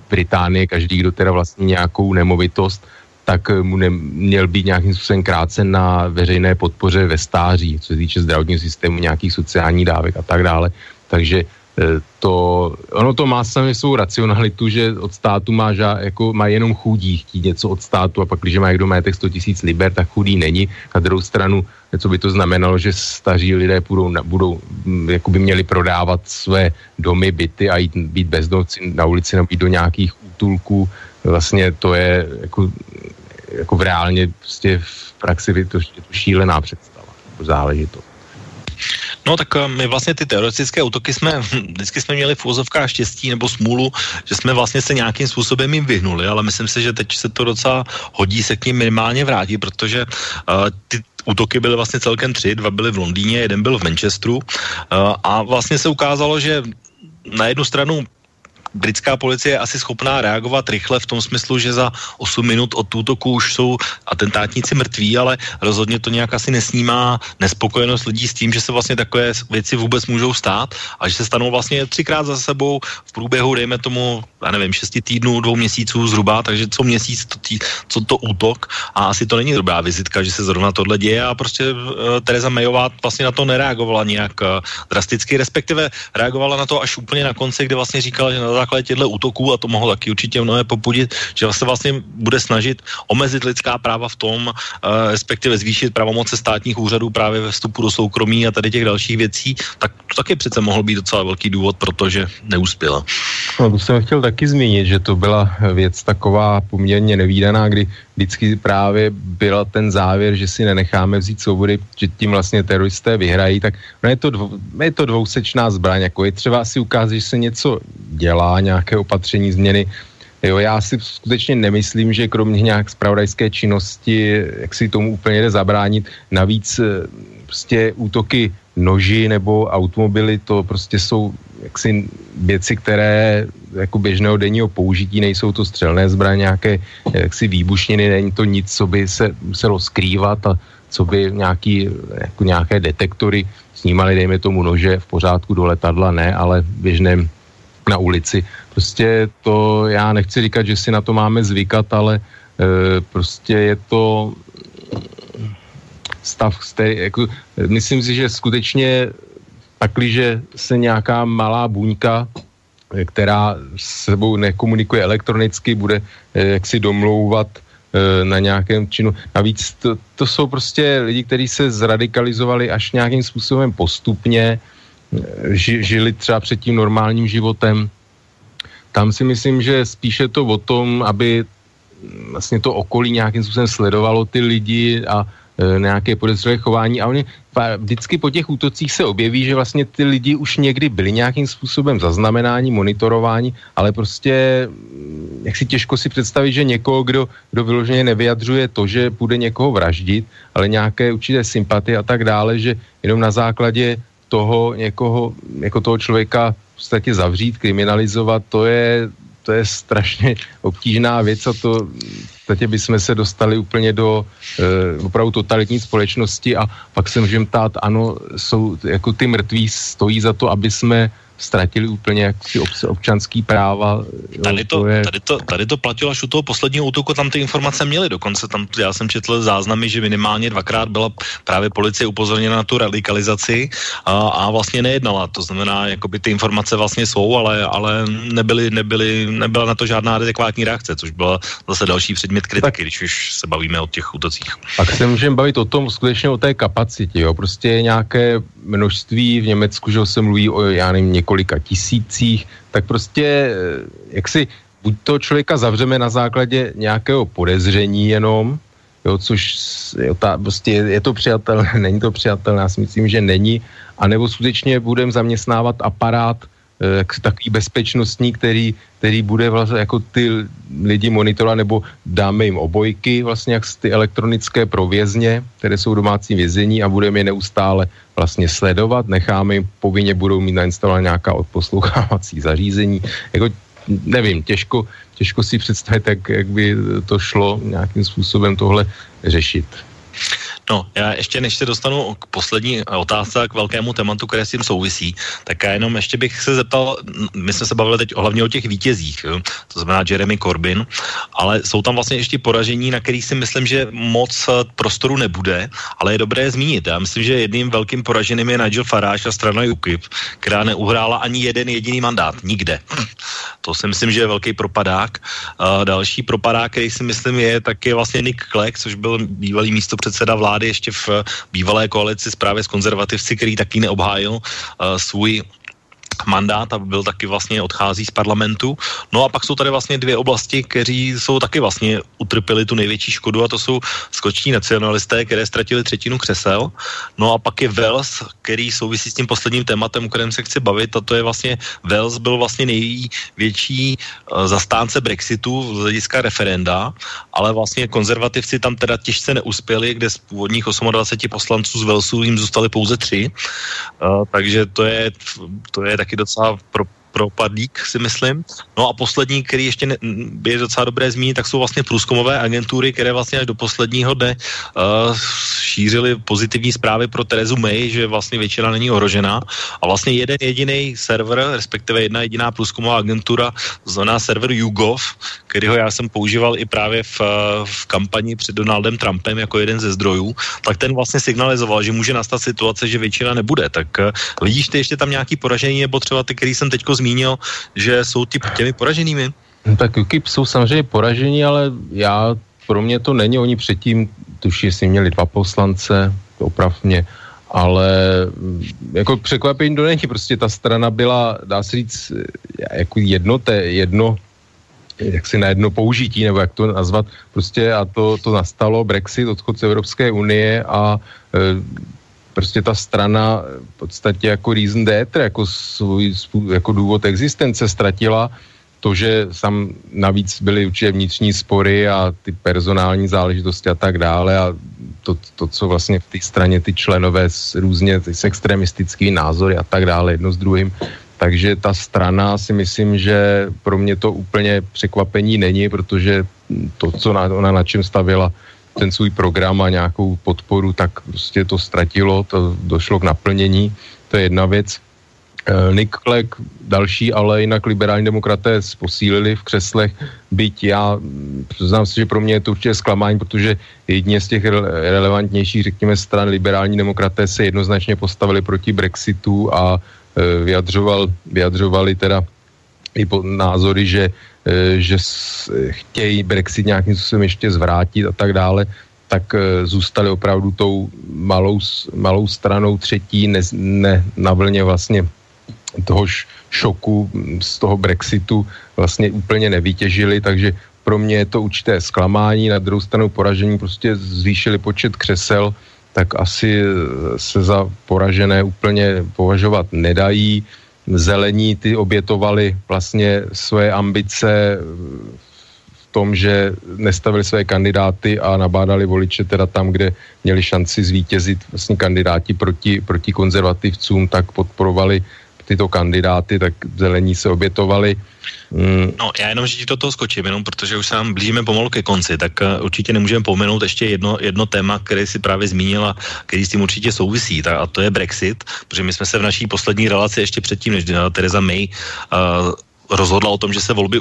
v Británii každý, kdo teda vlastní nějakou nemovitost, tak mu neměl být nějakým způsobem krácen na veřejné podpoře ve stáří, co se týče zdravotního systému, nějakých sociálních dávek a tak dále. Takže to, ono to má sami svou racionalitu, že od státu má, ža, jako má jenom chudí chtít něco od státu a pak, když má někdo majetek 100 tisíc liber, tak chudý není. Na druhou stranu, co by to znamenalo, že staří lidé budou, budou mm, jako by měli prodávat své domy, byty a jít, být bezdomci na ulici nebo jít do nějakých útulků. Vlastně to je jako, jako v reálně prostě v praxi to, je to šílená představa, jako záležitost. No tak eh, my vlastně ty teroristické útoky jsme, vždycky jsme měli v úzovkách štěstí nebo smůlu, že jsme vlastně se nějakým způsobem jim vyhnuli, ale myslím si, že teď se to docela hodí se k ním minimálně vrátit, protože uh, ty útoky byly vlastně celkem tři, dva byly v Londýně, jeden byl v Manchesteru uh, a vlastně se ukázalo, že na jednu stranu britská policie je asi schopná reagovat rychle v tom smyslu, že za 8 minut od útoku už jsou atentátníci mrtví, ale rozhodně to nějak asi nesnímá nespokojenost lidí s tím, že se vlastně takové věci vůbec můžou stát a že se stanou vlastně třikrát za sebou v průběhu, dejme tomu, já nevím, šesti týdnů, dvou měsíců zhruba, takže co měsíc to, tý, co to útok a asi to není dobrá vizitka, že se zrovna tohle děje a prostě uh, Tereza Mayová vlastně na to nereagovala nějak uh, drasticky, respektive reagovala na to až úplně na konci, kde vlastně říkala, že na základě těchto útoků, a to mohlo taky určitě mnohé popudit, že se vlastně bude snažit omezit lidská práva v tom, uh, respektive zvýšit pravomoce státních úřadů právě ve vstupu do soukromí a tady těch dalších věcí, tak to taky přece mohl být docela velký důvod, protože neuspěla. No, to jsem chtěl taky zmínit, že to byla věc taková poměrně nevýdaná, kdy vždycky právě byl ten závěr, že si nenecháme vzít svobody, že tím vlastně teroristé vyhrají, tak no je, to dvou, je to dvousečná zbraň, jako je třeba si ukázat, že se něco dělá, nějaké opatření, změny. Jo, já si skutečně nemyslím, že kromě nějak spravodajské činnosti, jak si tomu úplně jde zabránit, navíc eh, prostě útoky noži nebo automobily, to prostě jsou jaksi věci, které jako běžného denního použití, nejsou to střelné zbraně, nějaké jaksi výbušniny, není to nic, co by se muselo skrývat a co by nějaký, jako nějaké detektory snímali, dejme tomu nože v pořádku do letadla, ne, ale běžném na ulici. Prostě to, já nechci říkat, že si na to máme zvykat, ale e, prostě je to stav, který, jako, myslím si, že skutečně pakliže se nějaká malá buňka, eh, která s sebou nekomunikuje elektronicky, bude eh, jaksi domlouvat eh, na nějakém činu. Navíc to, to jsou prostě lidi, kteří se zradikalizovali až nějakým způsobem postupně, ži, žili třeba před tím normálním životem. Tam si myslím, že spíše to o tom, aby vlastně to okolí nějakým způsobem sledovalo ty lidi a nějaké podezřelé chování a oni vždycky po těch útocích se objeví, že vlastně ty lidi už někdy byli nějakým způsobem zaznamenání, monitorování, ale prostě mm, jak si těžko si představit, že někoho, kdo, kdo vyloženě nevyjadřuje to, že bude někoho vraždit, ale nějaké určité sympatie a tak dále, že jenom na základě toho někoho, jako toho člověka v podstatě zavřít, kriminalizovat, to je, to je strašně obtížná věc a to podstatě bychom se dostali úplně do e, opravdu totalitní společnosti a pak se můžeme ptát, ano, jsou jako ty mrtví stojí za to, aby jsme ztratili úplně jaksi občanský práva. Tady to, to je... tady, to, tady to platilo až u toho posledního útoku, tam ty informace měly, dokonce tam, já jsem četl záznamy, že minimálně dvakrát byla právě policie upozorněna na tu radikalizaci a, a vlastně nejednala, to znamená, jakoby ty informace vlastně jsou, ale, ale nebyly, nebyly, nebyla na to žádná adekvátní reakce, což byla zase další předmět kritiky, tak, když už se bavíme o těch útocích. Tak se můžeme bavit o tom, skutečně o té kapacitě, jo, prostě nějaké množství v Německu, že se mluví o, já nevím, několika tisících, tak prostě, eh, jak si, buď to člověka zavřeme na základě nějakého podezření jenom, jo, což jo, ta, prostě je, je to přijatelné, není to přijatelné, já si myslím, že není, anebo skutečně budeme zaměstnávat aparát, Eh, takový bezpečnostní, který, který bude vlastně jako ty lidi monitorovat, nebo dáme jim obojky, vlastně jak ty elektronické provězně, které jsou domácí vězení a budeme je neustále vlastně sledovat, necháme jim, povinně budou mít nainstalovat nějaká odposlouchávací zařízení, jako nevím, těžko, těžko si představit, jak, jak by to šlo nějakým způsobem tohle řešit. No, já ještě než se dostanu k poslední otázce k velkému tématu, které s tím souvisí, tak já jenom ještě bych se zeptal, my jsme se bavili teď hlavně o těch vítězích, jo? to znamená Jeremy Corbyn, ale jsou tam vlastně ještě poražení, na který si myslím, že moc eh, prostoru nebude, ale je dobré je zmínit. Já myslím, že jedním velkým poraženým je Nigel Farage a strana UKIP, která neuhrála ani jeden jediný mandát, nikde. To si myslím, že je velký propadák. A další propadák, který si myslím je, tak je vlastně Nick Clegg, což byl bývalý místo předseda vlády ještě v bývalé koalici právě s konzervativci, který taky neobhájil uh, svůj mandát a byl taky vlastně odchází z parlamentu. No a pak jsou tady vlastně dvě oblasti, kteří jsou taky vlastně utrpěli tu největší škodu a to jsou skoční nacionalisté, které ztratili třetinu křesel. No a pak je Wales, který souvisí s tím posledním tématem, o kterém se chci bavit a to je vlastně Wales byl vlastně největší uh, zastánce Brexitu z hlediska referenda, ale vlastně konzervativci tam teda těžce neuspěli, kde z původních 28 poslanců z Walesu jim zůstali pouze tři. Uh, takže to je, to je taky docela pro, propadlík, si myslím. No a poslední, který ještě ne, je docela dobré zmínit, tak jsou vlastně průzkumové agentury, které vlastně až do posledního dne uh, šířily pozitivní zprávy pro Terezu May, že vlastně většina není ohrožená. A vlastně jeden jediný server, respektive jedna jediná průzkumová agentura, znamená server YouGov, kterýho já jsem používal i právě v, v kampani před Donaldem Trumpem jako jeden ze zdrojů, tak ten vlastně signalizoval, že může nastat situace, že většina nebude. Tak uh, vidíš ty ještě tam nějaký poražení, nebo třeba ty, který jsem teďko zmínil, že jsou ty, těmi poraženými? No, tak UKIP jsou samozřejmě poražení, ale já, pro mě to není, oni předtím, tuši, jestli měli dva poslance, oprav mě, ale mm, jako překvapení to není, prostě ta strana byla, dá se říct, jako jedno, té, jedno jak si na jedno použití, nebo jak to nazvat, prostě a to, to nastalo, Brexit, odchod z Evropské unie a e, prostě ta strana v podstatě jako reason d'être, jako, svůj, jako důvod existence ztratila. To, že tam navíc byly určitě vnitřní spory a ty personální záležitosti a tak dále a to, to co vlastně v té straně ty členové s různě s extremistickými názory a tak dále jedno s druhým, takže ta strana si myslím, že pro mě to úplně překvapení není, protože to, co na, ona na čem stavila ten svůj program a nějakou podporu, tak prostě to ztratilo, to došlo k naplnění, to je jedna věc. Eh, Nick Clegg, další, ale jinak liberální demokraté posílili v křeslech, byť já znám si, že pro mě je to určitě zklamání, protože jedině z těch relevantnějších, řekněme, stran liberální demokraté se jednoznačně postavili proti Brexitu a vyjadřoval, vyjadřovali teda i názory, že Eh, že chtějí Brexit nějakým způsobem ještě zvrátit a tak dále, tak eh, zůstali opravdu tou malou, malou stranou třetí ne, ne, na vlně vlastně toho šoku z toho Brexitu vlastně úplně nevytěžili, takže pro mě je to určité zklamání, na druhou stranu poražení prostě zvýšili počet křesel, tak asi se za poražené úplně považovat nedají. Zelení ty obětovali vlastně svoje ambice v tom, že nestavili své kandidáty a nabádali voliče teda tam, kde měli šanci zvítězit. Vlastně kandidáti proti, proti konzervativcům, tak podporovali tyto kandidáty, tak zelení se obětovali. Mm. No, já jenom, že ti do toho skočím, jenom protože už se nám blížíme pomalu ke konci, tak uh, určitě nemůžeme pomenout ještě jedno, jedno téma, které si právě zmínila, který s tím určitě souvisí, tak, a to je Brexit, protože my jsme se v naší poslední relaci ještě předtím, než Teresa May uh, rozhodla o tom, že se volby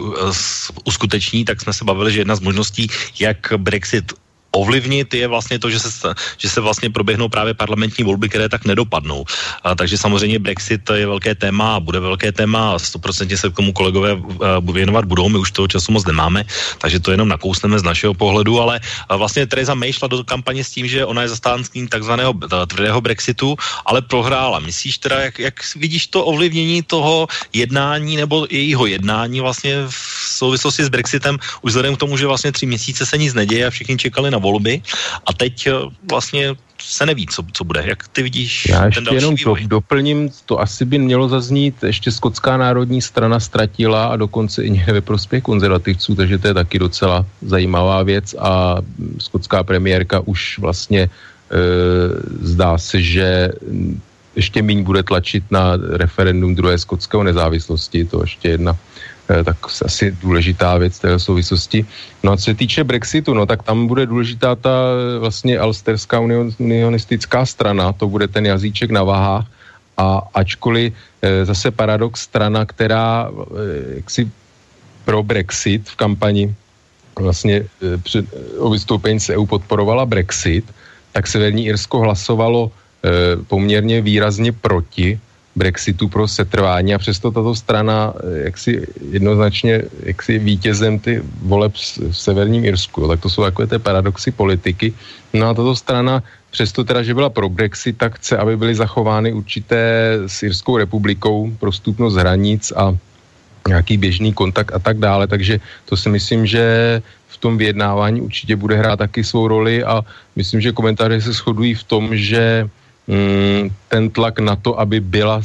uskuteční, tak jsme se bavili, že jedna z možností, jak Brexit ovlivnit je vlastně to, že se, že se vlastně proběhnou právě parlamentní volby, které tak nedopadnou. A, takže samozřejmě Brexit je velké téma a bude velké téma a stoprocentně se k tomu kolegové uh, věnovat budou, my už toho času moc nemáme, takže to jenom nakousneme z našeho pohledu, ale uh, vlastně Teresa May šla do kampaně s tím, že ona je zastánským takzvaného uh, tvrdého Brexitu, ale prohrála. Myslíš teda, jak, jak vidíš to ovlivnění toho jednání nebo jejího jednání vlastně v souvislosti s Brexitem, už vzhledem k tomu, že vlastně tři měsíce se nic neděje a všichni čekali na volby a teď eh, vlastně se neví, co, co bude. Jak ty vidíš Já ještě ten jenom vývoj? to doplním, to asi by mělo zaznít, ještě Skotská národní strana ztratila a dokonce i ve prospěch konzervativců, takže to je taky docela zajímavá věc a skotská premiérka už vlastně e, zdá se, že ještě míň bude tlačit na referendum druhé skotského nezávislosti, to ještě jedna tak asi důležitá věc té souvislosti. No a co se týče Brexitu, no tak tam bude důležitá ta vlastně alsterská unionistická strana, to bude ten jazyček na váhách, a ačkoliv zase paradox strana, která jaksi pro Brexit v kampani vlastně před, o vystoupení z EU podporovala Brexit, tak Severní Irsko hlasovalo e, poměrně výrazně proti Brexitu pro setrvání a přesto tato strana eh, jaksi jednoznačně jaksi vítězem ty voleb v Severním Irsku. Tak to jsou takové ty paradoxy politiky. No a tato strana přesto teda, že byla pro Brexit, tak chce, aby byly zachovány určité s Irskou republikou prostupnost hranic a nějaký běžný kontakt a tak dále, takže to si myslím, že v tom vyjednávání určitě bude hrát taky svou roli a myslím, že komentáře se shodují v tom, že ten tlak na to, aby byla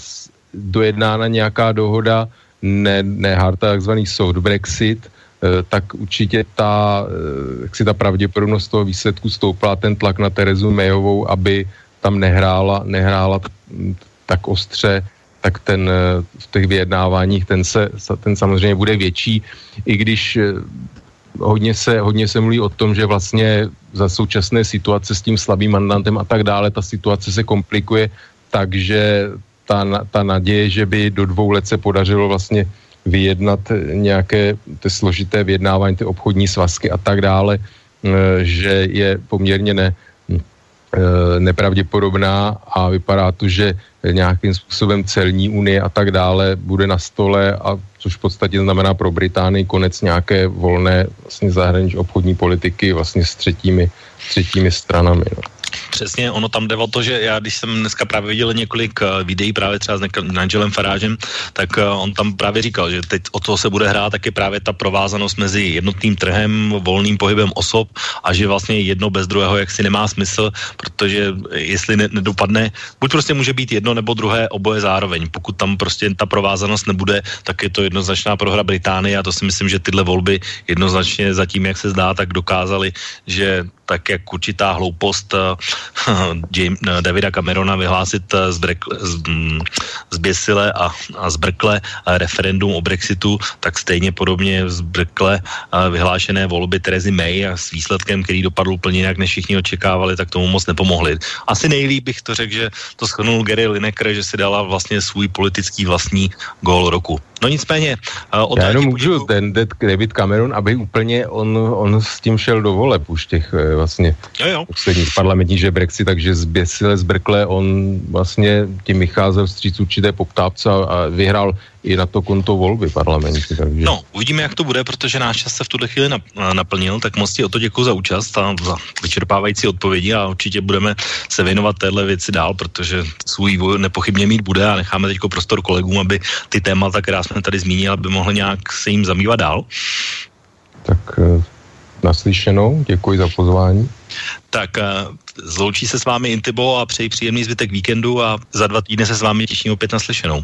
dojednána nějaká dohoda, ne, ne hard, takzvaný soft Brexit, eh, tak určitě ta, eh, jak si ta pravděpodobnost toho výsledku stoupla, ten tlak na Terezu Mayovou, aby tam nehrála, nehrála tak ostře, tak ten eh, v těch vyjednáváních ten, se, ten samozřejmě bude větší, i když hodně se, hodně se mluví o tom, že vlastně za současné situace s tím slabým mandantem a tak dále, ta situace se komplikuje, takže ta, ta naděje, že by do dvou let se podařilo vlastně vyjednat nějaké ty složité vyjednávání, ty obchodní svazky a tak dále, eh, že je poměrně ne, nepravděpodobná a vypadá to, že nějakým způsobem celní unie a tak dále bude na stole a což v podstatě znamená pro Británii konec nějaké volné vlastně zahraniční obchodní politiky vlastně s třetími, třetími stranami. No. Přesně, ono tam jde o to, že já, když jsem dneska právě viděl několik uh, videí právě třeba s Nigelem Farážem, tak uh, on tam právě říkal, že teď o to se bude hrát taky právě ta provázanost mezi jednotným trhem, volným pohybem osob a že vlastně jedno bez druhého jaksi nemá smysl, protože jestli ne, nedopadne, buď prostě může být jedno nebo druhé oboje zároveň. Pokud tam prostě ta provázanost nebude, tak je to jednoznačná prohra Británie a to si myslím, že tyhle volby jednoznačně zatím, jak se zdá, tak dokázali, že tak jak určitá hloupost uh, James, uh, Davida Camerona vyhlásit zbrekle, z, um, zběsile a, a zbrkle referendum o Brexitu, tak stejně podobně zbrkle vyhlášené volby Terezy May a s výsledkem, který dopadl úplně jinak, než všichni očekávali, tak tomu moc nepomohli. Asi nejlíp bych to řekl, že to schrnul Gary Lineker, že si dala vlastně svůj politický vlastní gól roku. No nicméně... Uh, Já jenom můžu, ten David Cameron, aby úplně on, on s tím šel do voleb už těch uh, vlastně jo, jo. posledních parlamentních, že Brexit, takže zběsile zbrkle on vlastně tím vycházel vstříc určité poptávce a, a vyhrál i na to konto volby parlamentní. Takže... No, uvidíme, jak to bude, protože náš čas se v tuhle chvíli naplnil, tak moc ti o to děkuji za účast a za vyčerpávající odpovědi a určitě budeme se věnovat téhle věci dál, protože svůj vývoj nepochybně mít bude a necháme teď prostor kolegům, aby ty témata, která jsme tady zmínili, aby mohli nějak se jim zabývat dál. Tak eh, naslyšenou, děkuji za pozvání. Tak eh, zloučí se s vámi Intibo a přeji příjemný zbytek víkendu a za dva týdny se s vámi těším opět naslyšenou.